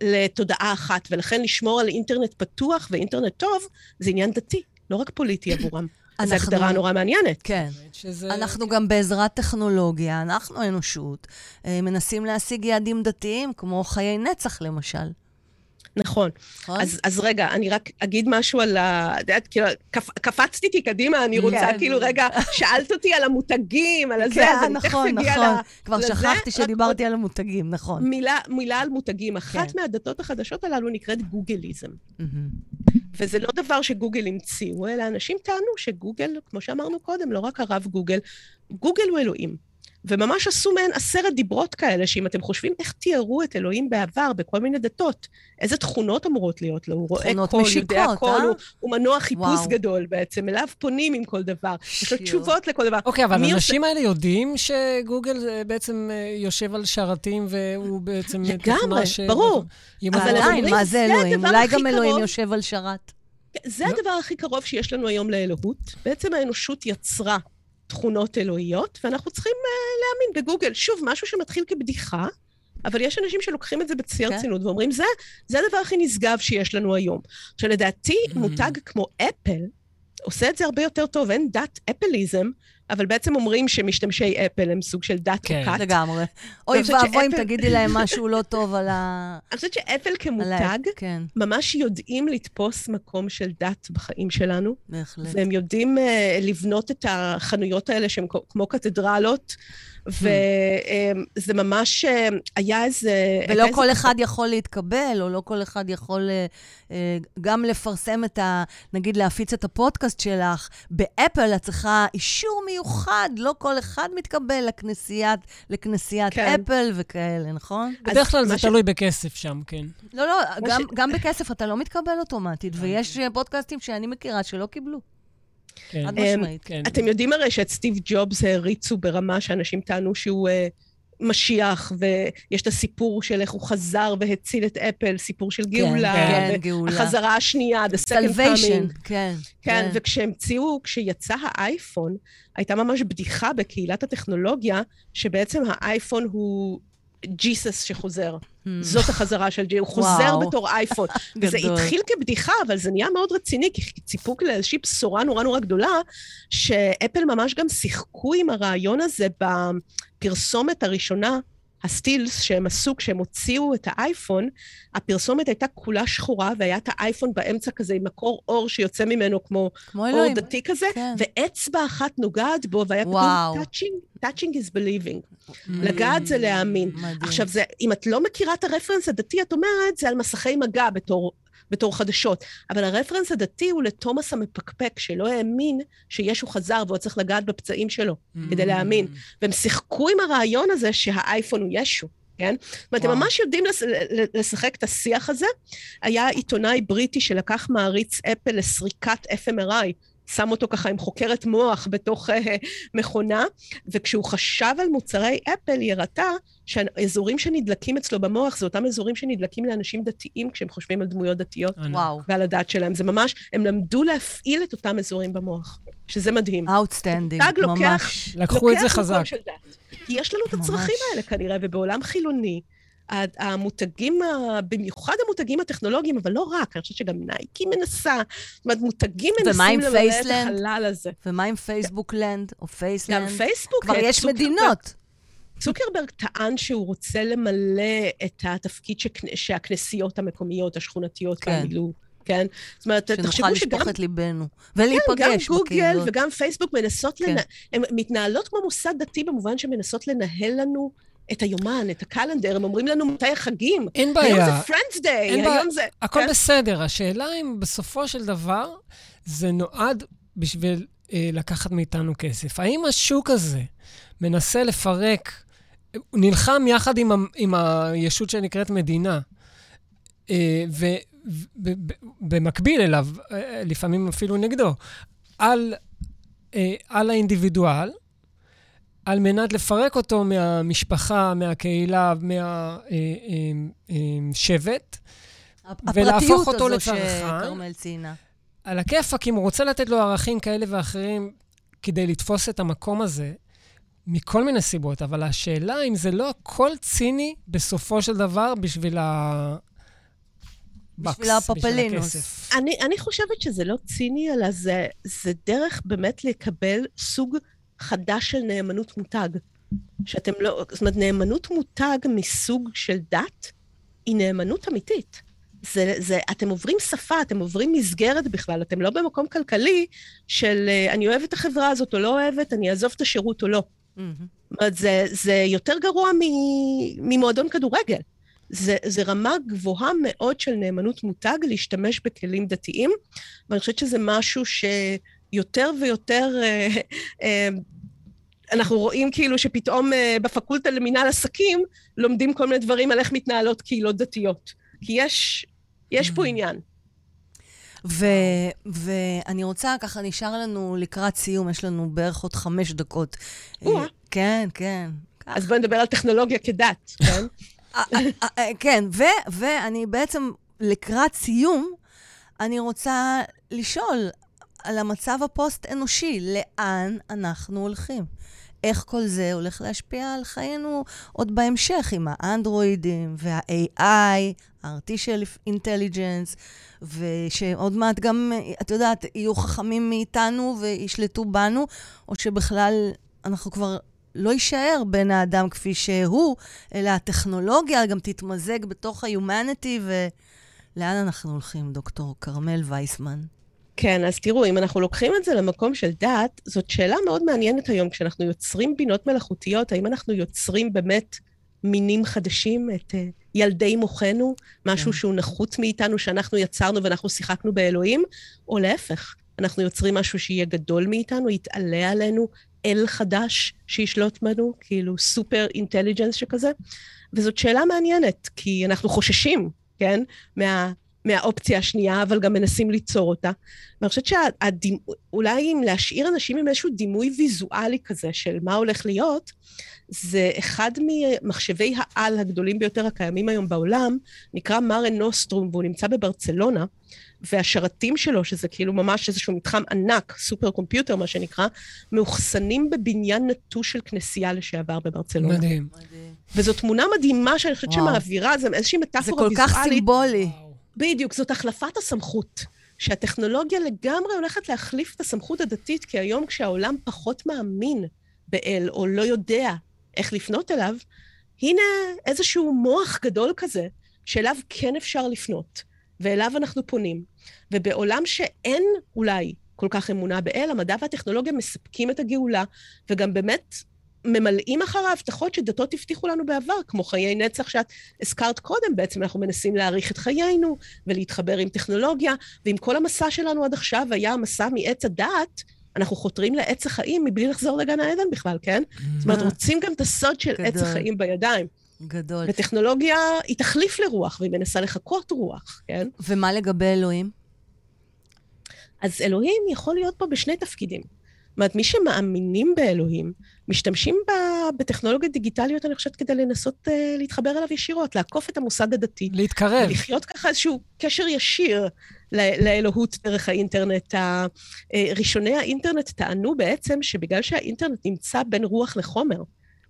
לתודעה אחת, ולכן לשמור על אינטרנט פתוח ואינטרנט טוב, זה עניין דתי, לא רק פוליטי עבורם. [clears throat] זו אנחנו- הגדרה נורא מעניינת. כן. שזה... אנחנו גם בעזרת טכנולוגיה, אנחנו האנושות, אה, מנסים להשיג יעדים דתיים, כמו חיי נצח למשל. נכון. נכון? אז, אז רגע, אני רק אגיד משהו על ה... את יודעת, כאילו, קפ, קפצתי איתי קדימה, אני רוצה כן. כאילו, רגע, שאלת אותי על המותגים, על הזה, כן, אז אני תכף נכון, אגיע נכון. ל... כבר לזה, שכחתי רק שדיברתי על המותגים, נכון. מילה, מילה על מותגים. אחת כן. מהדתות החדשות הללו נקראת גוגליזם. מהמם. וזה לא דבר שגוגל המציאו, אלא אנשים טענו שגוגל, כמו שאמרנו קודם, לא רק הרב גוגל, גוגל הוא אלוהים. וממש עשו מעין עשרת דיברות כאלה, שאם אתם חושבים איך תיארו את אלוהים בעבר בכל מיני דתות, איזה תכונות אמורות להיות לו? הוא רואה תכונות כול, יודע כול, אה? הוא, הוא מנוע חיפוש וואו. גדול בעצם, אליו פונים עם כל דבר. יש לו. תשובות לכל דבר. אוקיי, אבל האנשים האלה יודעים שגוגל אה, בעצם אה, יושב על שרתים והוא בעצם... לגמרי, ש- ברור. היא אבל. עדיין, אומרים, מה זה זה אלוהים? הדבר אולי גם אלוהים קרוב. יושב על שרת. זה לא. הדבר הכי קרוב שיש לנו היום לאלוהות. בעצם האנושות יצרה תכונות אלוהיות, ואנחנו צריכים uh, להאמין בגוגל. שוב, משהו שמתחיל כבדיחה, אבל יש אנשים שלוקחים את זה בשיא כן. הרצינות ואומרים, זה, זה הדבר הכי נשגב שיש לנו היום. עכשיו, לדעתי, Mhm. מותג כמו אפל עושה את זה הרבה יותר טוב. אין דת אפליזם, אבל בעצם אומרים שמשתמשי אפל הם סוג של דת כן. או כת. לגמרי. אוי ואבוי אם תגידי להם משהו לא טוב על ה... אני חושבת שאפל כמותג, כן, ממש יודעים לתפוס מקום של דת בחיים שלנו. בהחלט. והם יודעים uh, לבנות את החנויות האלה שהן כמו קתדרלות, וזה ממש uh, היה איזה... ולא כל אחד יכול להתקבל, או לא כל אחד יכול אה, אה, גם לפרסם את ה... נגיד להפיץ את הפודקאסט שלך. באפל את צריכה אישור מיוחד, לא כל אחד מתקבל לכנסיית, לכנסיית כן. אפל וכאלה, נכון? בדרך כלל זה ש- תלוי בכסף שם, כן. לא, לא, גם, ש- גם בכסף אתה לא מתקבל אוטומטית, ויש אה, פודקאסטים שאני מכירה שלא קיבלו, כן. חד אמ, משמעית. כן. אתם יודעים הרי שאת סטיב ג'ובס העריצו ברמה שאנשים טענו שהוא uh, משיח, ויש את הסיפור של איך הוא חזר והציל את אפל, סיפור של גאולה. כן, ו- גאולה. החזרה השנייה, the second coming. כן. כן, וכשהמציאו, כשיצא האייפון, הייתה ממש בדיחה בקהילת הטכנולוגיה, שבעצם האייפון הוא ג'יסוס שחוזר. Hmm. זאת החזרה של ג'י, הוא חוזר. בתור אייפון. [laughs] וזה. התחיל כבדיחה, אבל זה נהיה מאוד רציני, כי ציפו לאיזושהי בשורה נורא נורא גדולה, שאפל ממש גם שיחקו עם הרעיון הזה בפרסומת הראשונה, הסטילס שהם עשו כשהם הוציאו את האייפון, הפרסומת הייתה כולה שחורה, והיה את האייפון באמצע כזה עם מקור אור שיוצא ממנו כמו כמו אור אלוהים. דתי כזה, כן. ואצבע אחת נוגעת בו, והיה. כתוב touching, touching is believing. מדהים. לגעת זה להאמין. מדהים. עכשיו, זה, אם את לא מכירה את הרפרנס הדתי, את אומרת, זה על מסכי מגע בתור, בתור חדשות. אבל הרפרנס הדתי הוא לתומאס המפקפק, שלא האמין שישו חזר והוא צריך לגעת בפצעים שלו, כדי להאמין. והם שיחקו עם הרעיון הזה שהאייפון הוא ישו. כן? זאת אומרת, הם. ממש יודעים לשחק את השיח הזה. היה עיתונאי בריטי שלקח מעריץ אפל לסריקת FMRI, שם אותו ככה עם חוקרת מוח בתוך אה, מכונה, וכשהוא חשב על מוצרי אפל, היא הראתה שהאזורים שנדלקים אצלו במוח זה אותם אזורים שנדלקים לאנשים דתיים כשהם חושבים על דמויות דתיות וואו, ועל הדת שלהם. זה ממש, הם למדו להפעיל את אותם אזורים במוח, שזה מדהים. outstanding, מותג לוקח- ממש. לקחו את זה לוקח חזק. כי יש לנו את ממש. הצרכים האלה כנראה, ובעולם חילוני, המותגים, במיוחד המותגים הטכנולוגיים, אבל לא רק, אני חושבת שגם נייקי מנסה, זאת אומרת, מותגים מנסים למלא את? החלל הזה. ומה עם פייסבוק לנד, או גם פייסלנד? פייסבוק, כבר אה, יש מדינות. צוקרברג טען שהוא רוצה למלא את התפקיד שהכנסיות המקומיות, השכונתיות, כן. מילאו, כן? זאת אומרת, שנוכל תחשבו שגם... לשפוך את ליבנו. כן, גם ולהיפגש גוגל בקהילות. וגם פייסבוק מנסות, כן. לנ... הן מתנהלות כמו מוסד דתי במובן שהן מנסות לנהל לנו את היומן, את ה calendar, הם אומרים לנו מתי החגים. אין היום בעיה. זה Friends Day, אין בעיה. היום זה... הכל כן? בסדר. השאלה אם בסופו של דבר זה נועד בשביל אה, לקחת מאיתנו כסף. האם השוק הזה מנסה לפרק, הוא נלחם יחד עם, ה- עם הישות שנקראת מדינה, אה, ו, במקביל אליו, אה, לפעמים אפילו נגדו, על, אה, על האינדיבידואל, על מנת לפרק אותו מהמשפחה, מהקהילה, מהשבט, ולהפוך אותו הפרטיות הזו לצרכן. שכרמל ציינה. על הכיפאק, אם הוא רוצה לתת לו ערכים כאלה ואחרים כדי לתפוס את המקום הזה, מכל מיני סיבות, אבל השאלה אם זה לא הכל ציני בסופו של דבר בשביל ה... בקס, בשביל הפפלינוס. הכסף. אני, אני חושבת שזה לא ציני, אלא זה, זה דרך באמת לקבל סוג חדש של נאמנות מותג. שאתם לא, זאת אומרת, נאמנות מותג מסוג של דת היא נאמנות אמיתית. זה, זה, אתם עוברים שפה, אתם עוברים מסגרת בכלל, אתם לא במקום כלכלי של אה, אני אוהבת את החברה הזאת או לא אוהבת, אני אעזוב את השירות או לא. מהמם. זאת אומרת, זה, זה יותר גרוע מ- ממועדון כדורגל. זה, זה רמה גבוהה מאוד של נאמנות מותג להשתמש בכלים דתיים, ואני חושבת שזה משהו שיותר ויותר אה, אה, אנחנו רואים כאילו שפתאום אה, בפקולטה למינהל עסקים לומדים כל מיני דברים על איך מתנהלות קהילות דתיות. כי יש, יש פה עניין. ו- ואני רוצה, ככה נשאר לנו לקראת סיום, יש לנו בערך עוד חמש דקות. כן, כן. אז בואי נדבר על טכנולוגיה כדת, כן? [laughs] כן, ואני בעצם, לקראת סיום, אני רוצה לשאול על המצב הפוסט-אנושי, לאן אנחנו הולכים? איך כל זה הולך להשפיע על חיינו עוד בהמשך עם האנדרואידים וה-AI, ה-artificial intelligence, ושעוד מעט גם, את יודעת, יהיו חכמים מאיתנו וישלטו בנו, או שבכלל אנחנו כבר לא יישאר בן האדם כפי שהוא, אלא הטכנולוגיה גם תתמזג בתוך ה-humanity, ולאן אנחנו הולכים, דוקטור כרמל וייסמן? כן, אז תראו, אם אנחנו לוקחים את זה למקום של דת, זאת שאלה מאוד מעניינת היום, כשאנחנו יוצרים בינות מלאכותיות, האם אנחנו יוצרים באמת מינים חדשים, את uh, ילדי מוחנו, משהו כן. שהוא נחות מאיתנו, שאנחנו יצרנו ואנחנו שיחקנו באלוהים, או להפך, אנחנו יוצרים משהו שיהיה גדול מאיתנו, יתעלה עלינו, אל חדש שישלוט בנו, כאילו super intelligence שכזה. וזאת שאלה מעניינת, כי אנחנו חוששים, כן? מה... מהאופציה השנייה, אבל גם מנסים ליצור אותה. ואני חושבת שאולי אם להשאיר אנשים עם איזשהו דימוי ויזואלי כזה של מה הולך להיות, זה אחד ממחשבי העל הגדולים ביותר הקיימים היום בעולם, נקרא מארה נוסטרום, והוא נמצא בברצלונה, והשרתים שלו, שזה כאילו ממש איזשהו מתחם ענק, super computer, מה שנקרא, מאוחסנים בבניין נטוש של כנסייה לשעבר בברצלונה. מדהים. וזו תמונה מדהימה שאני חושבת וואו. שמעבירה, זה איזושהי זה מטאפורה כל כך ויזואלית. סימבולי. בדיוק, זאת החלפת הסמכות. שהטכנולוגיה לגמרי הולכת להחליף את הסמכות הדתית, כי היום כשהעולם פחות מאמין באל, או לא יודע איך לפנות אליו, הנה איזשהו מוח גדול כזה, שאליו כן אפשר לפנות, ואליו אנחנו פונים. ובעולם שאין אולי כל כך אמונה באל, המדע והטכנולוגיה מספקים את הגאולה, וגם באמת ממלאים אחר ההבטחות שדתות הבטיחו לנו בעבר, כמו חיי נצח שאת הזכרת קודם, בעצם אנחנו מנסים להאריך את חיינו ולהתחבר עם טכנולוגיה, ואם כל המסע שלנו עד עכשיו היה המסע מעץ הדעת, אנחנו חותרים לעץ החיים מבלי לחזור לגן העדן בכלל, כן? זאת אומרת, רוצים גם את הסוד של עץ גדול. החיים בידיים. גדול. וטכנולוגיה היא תחליף לרוח, והיא מנסה לחקות רוח, כן? ומה לגבי אלוהים? אז אלוהים יכול להיות פה בשני תפקידים. זאת אומרת, מי שמאמינים באלוהים, משתמשים ב, בטכנולוגיות דיגיטליות, אני חושבת, כדי לנסות uh, להתחבר אליו ישירות, לעקוף את המוסד הדתי. להתקרב. לחיות ככה איזשהו קשר ישיר ל- לאלוהות דרך האינטרנט. ה- אה, ראשוני האינטרנט טענו בעצם שבגלל שהאינטרנט נמצא בין רוח לחומר,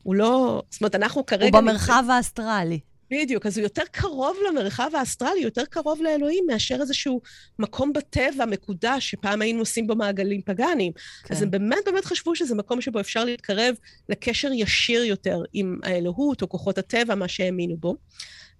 הוא לא... זאת אומרת, אנחנו כרגע... הוא במרחב האסטרלי. בדיוק, אז הוא יותר קרוב למרחב האסטרלי, יותר קרוב לאלוהים, מאשר איזשהו מקום בטבע מקודש, שפעם היינו עושים בו מעגלים פגאניים. כן. אז הם באמת באמת חשבו שזה מקום שבו אפשר להתקרב לקשר ישיר יותר עם האלוהות או כוחות הטבע, מה שהאמינו בו.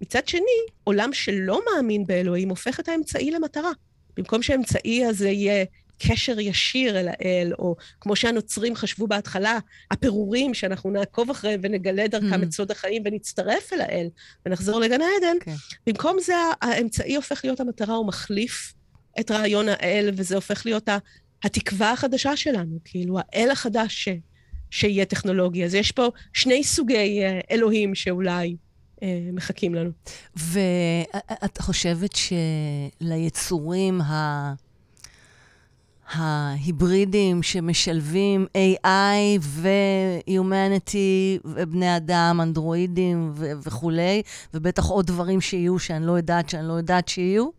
מצד שני, עולם שלא מאמין באלוהים הופך את האמצעי למטרה. במקום שהאמצעי הזה יהיה קשר ישיר אל האל, או כמו שהנוצרים חשבו בהתחלה, הפירורים שאנחנו נעקוב אחריהם ונגלה דרכם Mm. את סוד החיים ונצטרף אל האל ונחזור לגן העדן, כן. במקום זה האמצעי הופך להיות המטרה, הוא מחליף את רעיון האל, וזה הופך להיות התקווה החדשה שלנו, כאילו האל החדש ש, שיהיה טכנולוגיה. אז יש פה שני סוגי אה, אלוהים שאולי אה, מחכים לנו. ואת חושבת שליצורים ה... ההיברידים שמשלבים AI ו-Humanity ובני אדם, אנדרואידים ו- וכולי, ובטח עוד דברים שיהיו שאני לא יודעת שאני לא יודעת שיהיו,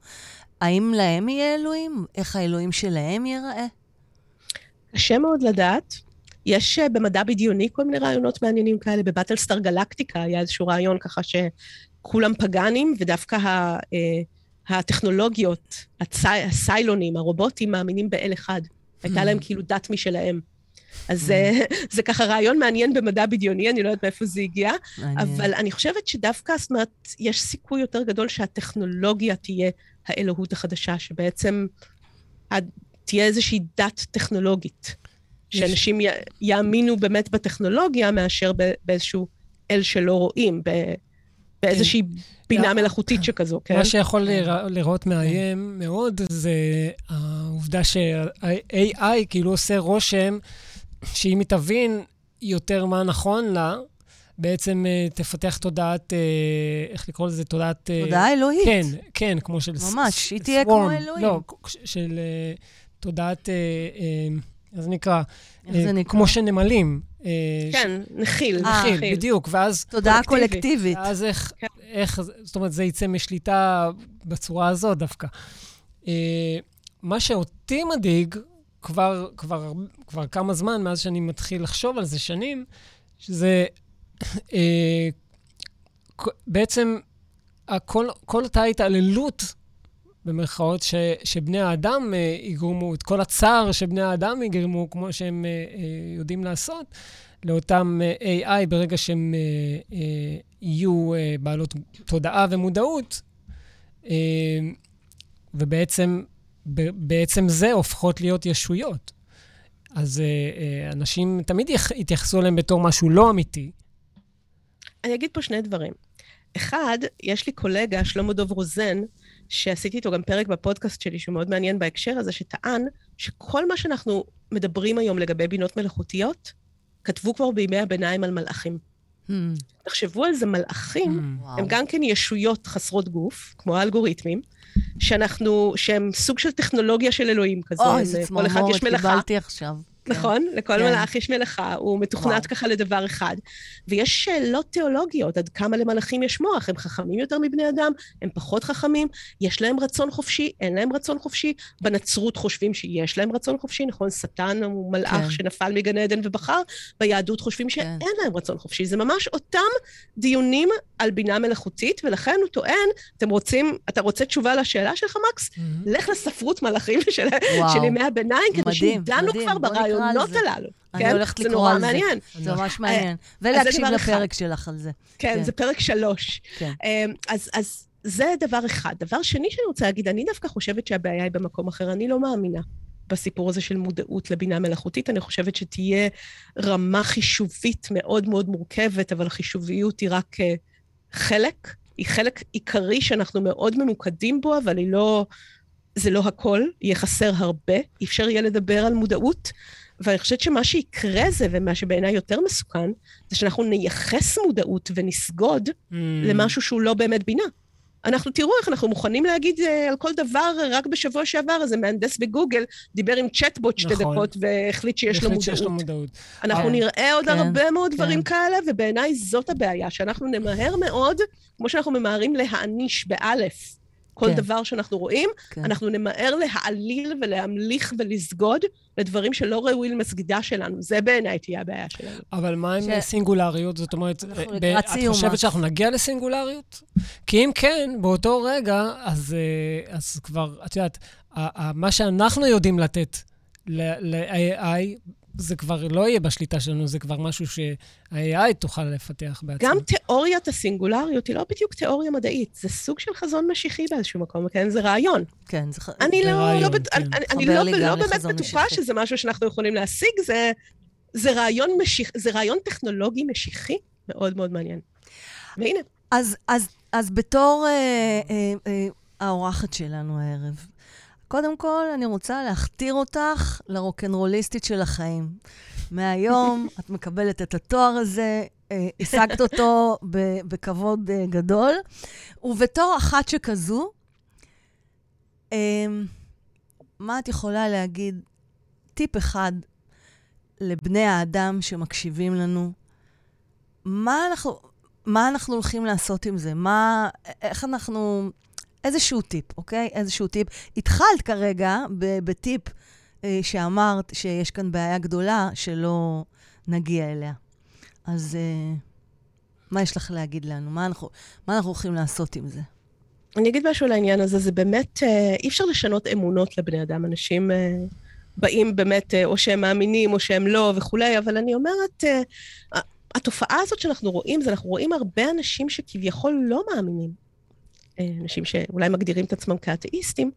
האם להם יהיה אלוהים? איך האלוהים שלהם ייראה? קשה מאוד לדעת. יש אה, במדע בדיוני כל מיני רעיונות מעניינים כאלה. בבטלסטאר גלקטיקה היה איזשהו רעיון ככה שכולם פגאנים, ודווקא ה, אה, הטכנולוגיות, הצי, הסיילונים, הרובוטים, מאמינים באל אחד. הייתה להם כאילו דת משלהם. אז אה, זה ככה רעיון מעניין במדע בדיוני, אני לא יודעת מאיפה זה הגיע. אבל אני חושבת שדווקא, זאת אומרת, יש סיכוי יותר גדול שהטכנולוגיה תהיה האלוהות החדשה, שבעצם תהיה איזושהי דת טכנולוגית. שאנשים י- יאמינו באמת בטכנולוגיה מאשר ב- באיזשהו אל שלא רואים, ב- באיזושהי בינה מלאכותית שכזו, כן? מה שיכול להיראות מאיים מאוד, זה העובדה שה-AI כאילו עושה רושם שאם היא תבין יותר מה נכון לה, בעצם אה, תפתח תודעת, אה, איך לקרוא לזה? תודעת... אה, תודעה אלוהית. כן, כן, כמו של... ממש, ס- היא תהיה כמו. אלוהים. לא, של תודעת, איך זה נקרא? איך זה נקרא? כמו שנמלים. אה, כן, נכיל, אה, נכיל. בדיוק, ואז... תודעה קולקטיבית. ואז איך, כן. איך, זאת אומרת, זה יצא משליטה בצורה הזאת דווקא. אה, מה שאותי מדאיג, כבר, כבר, כבר כמה זמן, מאז שאני מתחיל לחשוב על זה, שנים, שזה בעצם הכל, כל אותה התעללות, במרכאות, ש, שבני האדם אה, יגרמו, את כל הצער שבני האדם יגרמו, כמו שהם אה, אה, יודעים לעשות, לאותם אה, AI ברגע שהם אה, אה, יהיו אה, בעלות תודעה ומודעות, אה, ובעצם ב- בעצם זה הופכות להיות ישויות. אז אה, אה, אנשים תמיד יח- יתייחסו אליהם בתור משהו לא אמיתי. אני אגיד פה שני דברים. אחד, יש לי קולגה, שלמה דוב רוזן, שעשיתי איתו גם פרק בפודקאסט שלי, שהוא מאוד מעניין בהקשר הזה, שטען שכל מה שאנחנו מדברים היום לגבי בינות מלאכותיות, כתבו כבר בימי הביניים על מלאכים. Hmm, תחשבו על זה, מלאכים וואו. הם גם כן ישויות חסרות גוף, כמו האלגוריתמים, שאנחנו, שהם סוג של טכנולוגיה של אלוהים כזו. אוי, הם, איזה צמרמורת מלאכה. קיבלתי עכשיו. נכון? לכל כן. מלאך יש מלאכה, הוא מתוכנת וואו. ככה לדבר אחד. ויש שאלות תיאולוגיות, עד כמה למלאכים יש מוח, הם חכמים יותר מבני אדם, הם פחות חכמים, יש להם רצון חופשי, אין להם רצון חופשי. בנצרות חושבים שיש להם רצון חופשי, נכון? שטן הוא מלאך כן. שנפל מגן עדן ובחר, ביהדות חושבים שאין כן. להם רצון חופשי. זה ממש אותם דיונים על בינה מלאכותית, ולכן הוא טוען, אתם רוצים, אתה רוצה תשובה לשאלה שלך, מקס? לך לספרות מלאכים של, וואו. של ימי הביניים, כדי שדנו. כבר בוא ברעיונות זה. הללו. אני כן? הולכת זה לקרוא נורא על זה. מעניין. זה ממש מעניין. זה ולהקשיב דבר אחד. לפרק שלך על זה. כן, כן. זה פרק שלוש. כן. אמ, אז, אז זה דבר אחד. דבר שני שאני רוצה להגיד, אני דווקא חושבת שהבעיה היא במקום אחר. אני לא מאמינה בסיפור הזה של מודעות לבינה מלאכותית. אני חושבת שתהיה רמה חישובית מאוד מאוד מורכבת, אבל החישוביות היא רק אה, חלק, היא חלק עיקרי שאנחנו מאוד ממוקדים בו, אבל היא לא... זה לא הכל, יהיה חסר הרבה, אי אפשר יהיה לדבר על מודעות. ואני חושבת שמה שיקרה זה, ומה שבעיניי יותר מסוכן, זה שאנחנו נייחס מודעות ונסגוד Mm. למשהו שהוא לא באמת בינה. אנחנו תראו איך אנחנו מוכנים להגיד אה, על כל דבר, רק בשבוע שעבר איזה מהנדס בגוגל דיבר עם צ'טבוט שתי נכון. דקות והחליט שיש לו בהחלט שיש לו מודעות. מודעות. אנחנו כן, נראה עוד כן, הרבה מאוד כן. דברים כאלה, ובעיניי זאת הבעיה, שאנחנו נמהר מאוד, כמו שאנחנו ממהרים להעניש באלף כל כן. דבר שאנחנו רואים, כן. אנחנו נמהר להעליל ולהמליך ולסגוד לדברים שלא ראויים למסגידה שלנו. זה בעיניי תהיה הבעיה שלנו. אבל מה עם ש- סינגולריות? זאת אומרת, ב- לקראת את חושבת. שאנחנו נגיע לסינגולריות? כי אם כן, באותו רגע, אז, אה, אז כבר, את יודעת, מה שאנחנו יודעים לתת ל-AI, זה כבר לא יהיה בשליטה שלנו, זה כבר משהו שה-AI תוכל לפתח בעצמה. גם תיאוריית הסינגולריות היא לא בדיוק תיאוריה מדעית, זה סוג של חזון משיחי באיזשהו מקום, כן? זה רעיון. כן, זה... ח- אני לא, רעיון, לא, כן. אני, אני לא, לא באמת בטוחה משיחי. שזה משהו שאנחנו יכולים להשיג, זה, זה רעיון משיח, זה רעיון טכנולוגי משיחי מאוד מאוד מעניין. והנה, אז, אז, אז בתור אה, אה, אה, האורחת שלנו הערב, קודם כל, אני רוצה להכתיר אותך לרוקנרוליסטית של החיים. מהיום [laughs] את מקבלת את התואר הזה, אה, השגת אותו [laughs] בכבוד אה, גדול, ובתור אחת שכזו, אה, מה את יכולה להגיד, טיפ אחד לבני האדם שמקשיבים לנו, מה אנחנו, מה אנחנו הולכים לעשות עם זה? מה, איך אנחנו... איזשהו טיפ, אוקיי? איזשהו טיפ. התחלת כרגע בטיפ אה, שאמרת שיש כאן בעיה גדולה שלא נגיע אליה. אז אה, מה יש לך להגיד לנו? מה אנחנו, מה אנחנו הולכים לעשות עם זה? אני אגיד משהו על העניין הזה, זה באמת, אה, אי אפשר לשנות אמונות לבני אדם. אנשים אה, באים באמת, אה, או שהם מאמינים או שהם לא וכולי, אבל אני אומרת, אה, התופעה הזאת שאנחנו רואים, זה אנחנו רואים הרבה אנשים שכביכול לא מאמינים. אה, אנשים שאולי מגדירים את עצמם כאתאיסטים,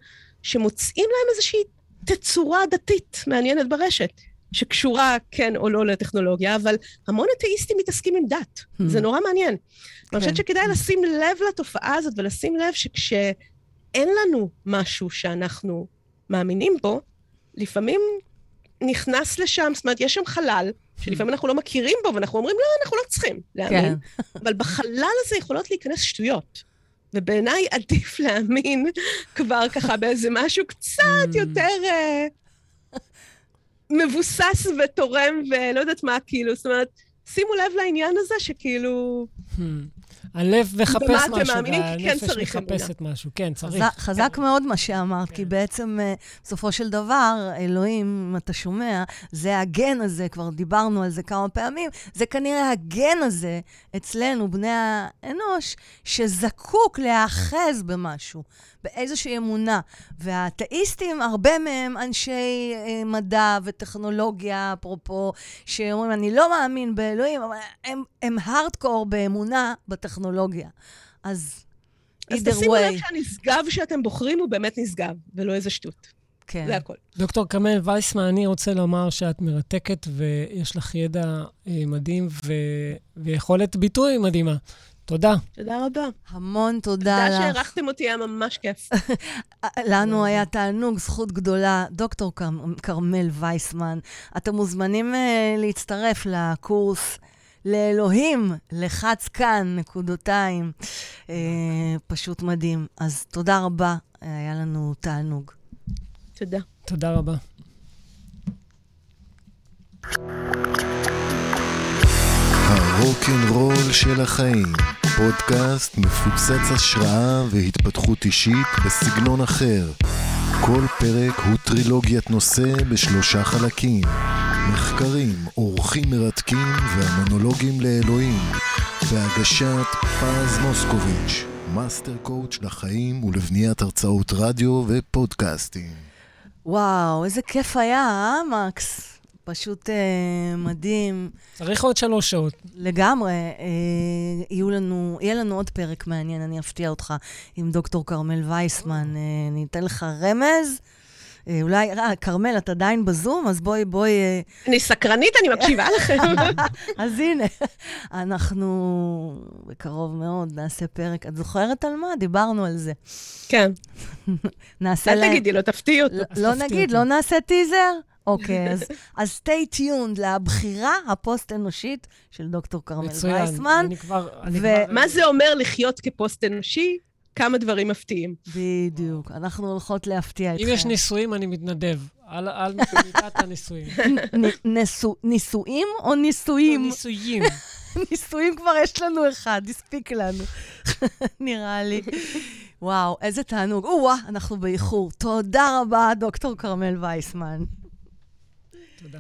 שמוצאים להם איזושהי תצורה דתית מעניינת ברשת, שקשורה כן או לא לטכנולוגיה, אבל המון אתאיסטים מתעסקים עם דת. Hmm. זה נורא מעניין. כן. אני חושבת שכדאי לשים לב לתופעה הזאת ולשים לב שכשאין לנו משהו שאנחנו מאמינים בו, לפעמים נכנס לשם, זאת אומרת, יש שם חלל, שלפעמים אנחנו לא מכירים בו, ואנחנו אומרים, לא, אנחנו לא צריכים להאמין. כן. [laughs] אבל בחלל הזה יכולות להיכנס שטויות. ובעיניי עדיף להאמין כבר ככה באיזה משהו קצת hmm. יותר uh, מבוסס ותורם ולא יודעת מה, כאילו, זאת אומרת, שימו לב לעניין הזה שכאילו... הלב מחפש משהו, אתם מאמינים? כי כן צריך אמונה. מחפשת משהו, כן, צריך. חזק מאוד מה שאמרת, כי בעצם, אה, בסופו של דבר, אלוהים, אם אתה שומע, זה הגן הזה, כבר דיברנו על זה כמה פעמים, זה כנראה הגן הזה אצלנו, בני האנוש, שזקוק להיאחז במשהו. באיזושהי אמונה. והאתאיסטים, הרבה מהם אנשי אה, מדע וטכנולוגיה, אפרופו, שאומרים, אני לא מאמין באלוהים, אבל הם, הם הארדקור באמונה בטכנולוגיה. אז אז תשימו לב שהנשגב שאתם בוחרים הוא באמת נשגב, ולא איזה שטות. כן. זה הכול. דוקטור כרמל וייסמן, אני רוצה לומר שאת מרתקת ויש לך ידע אה, מדהים ו... ויכולת ביטוי מדהימה. תודה. תודה רבה. המון תודה לך. תודה שהערכתם אותי, היה ממש כיף. [laughs] לנו היה תענוג, זכות גדולה. דוקטור כרמל וייסמן, אתם מוזמנים uh, להצטרף לקורס לאלוהים, לחץ כאן, נקודותיים. Uh, פשוט מדהים. אז תודה רבה, היה לנו תענוג. תודה. תודה רבה. הרוקנרול של החיים פודקאסט מפוצץ השראה והתפתחות אישית בסגנון אחר. כל פרק הוא טרילוגיית נושא בשלושה חלקים. מחקרים, אורחים מרתקים והמונולוגים לאלוהים. בהגשת פז מוסקוביץ', master coach לחיים ולבניית הרצאות רדיו ופודקאסטים. וואו, איזה כיף היה, אה, מקס? פשוט אה, מדהים. צריך עוד שלוש שעות. לגמרי. אה, יהיו לנו, יהיה לנו עוד פרק מעניין, אני אפתיע אותך, עם דוקטור כרמל וייסמן. אה, אני אתן לך רמז. אה, אולי, אה, כרמל, את עדיין בזום? אז בואי, בואי... אה... אני סקרנית, אני מקשיבה לכם. [laughs] אז הנה, אנחנו בקרוב מאוד נעשה פרק. את זוכרת על מה? דיברנו על זה. כן. [laughs] נעשה אל תגידי לו, תפתיעי אותו. לא נגיד, לא נעשה טיזר? אוקיי, אז, [laughs] אז stay tuned לבחירה הפוסט-אנושית של דוקטור כרמל וייסמן. מצוין, אני כבר... ו... כבר... מה זה אומר לחיות כפוסט-אנושי? כמה דברים מפתיעים. בדיוק, אנחנו הולכות להפתיע אתכם. אם יש נישואים, אני מתנדב. על, על מידת הנישואים. נישואים או נישואים? נישואים. [laughs] נישואים כבר יש לנו אחד, הספיק לנו, [laughs] נראה לי. וואו, איזה תענוג. או-אה, אנחנו באיחור. תודה רבה, דוקטור כרמל וייסמן. תודה.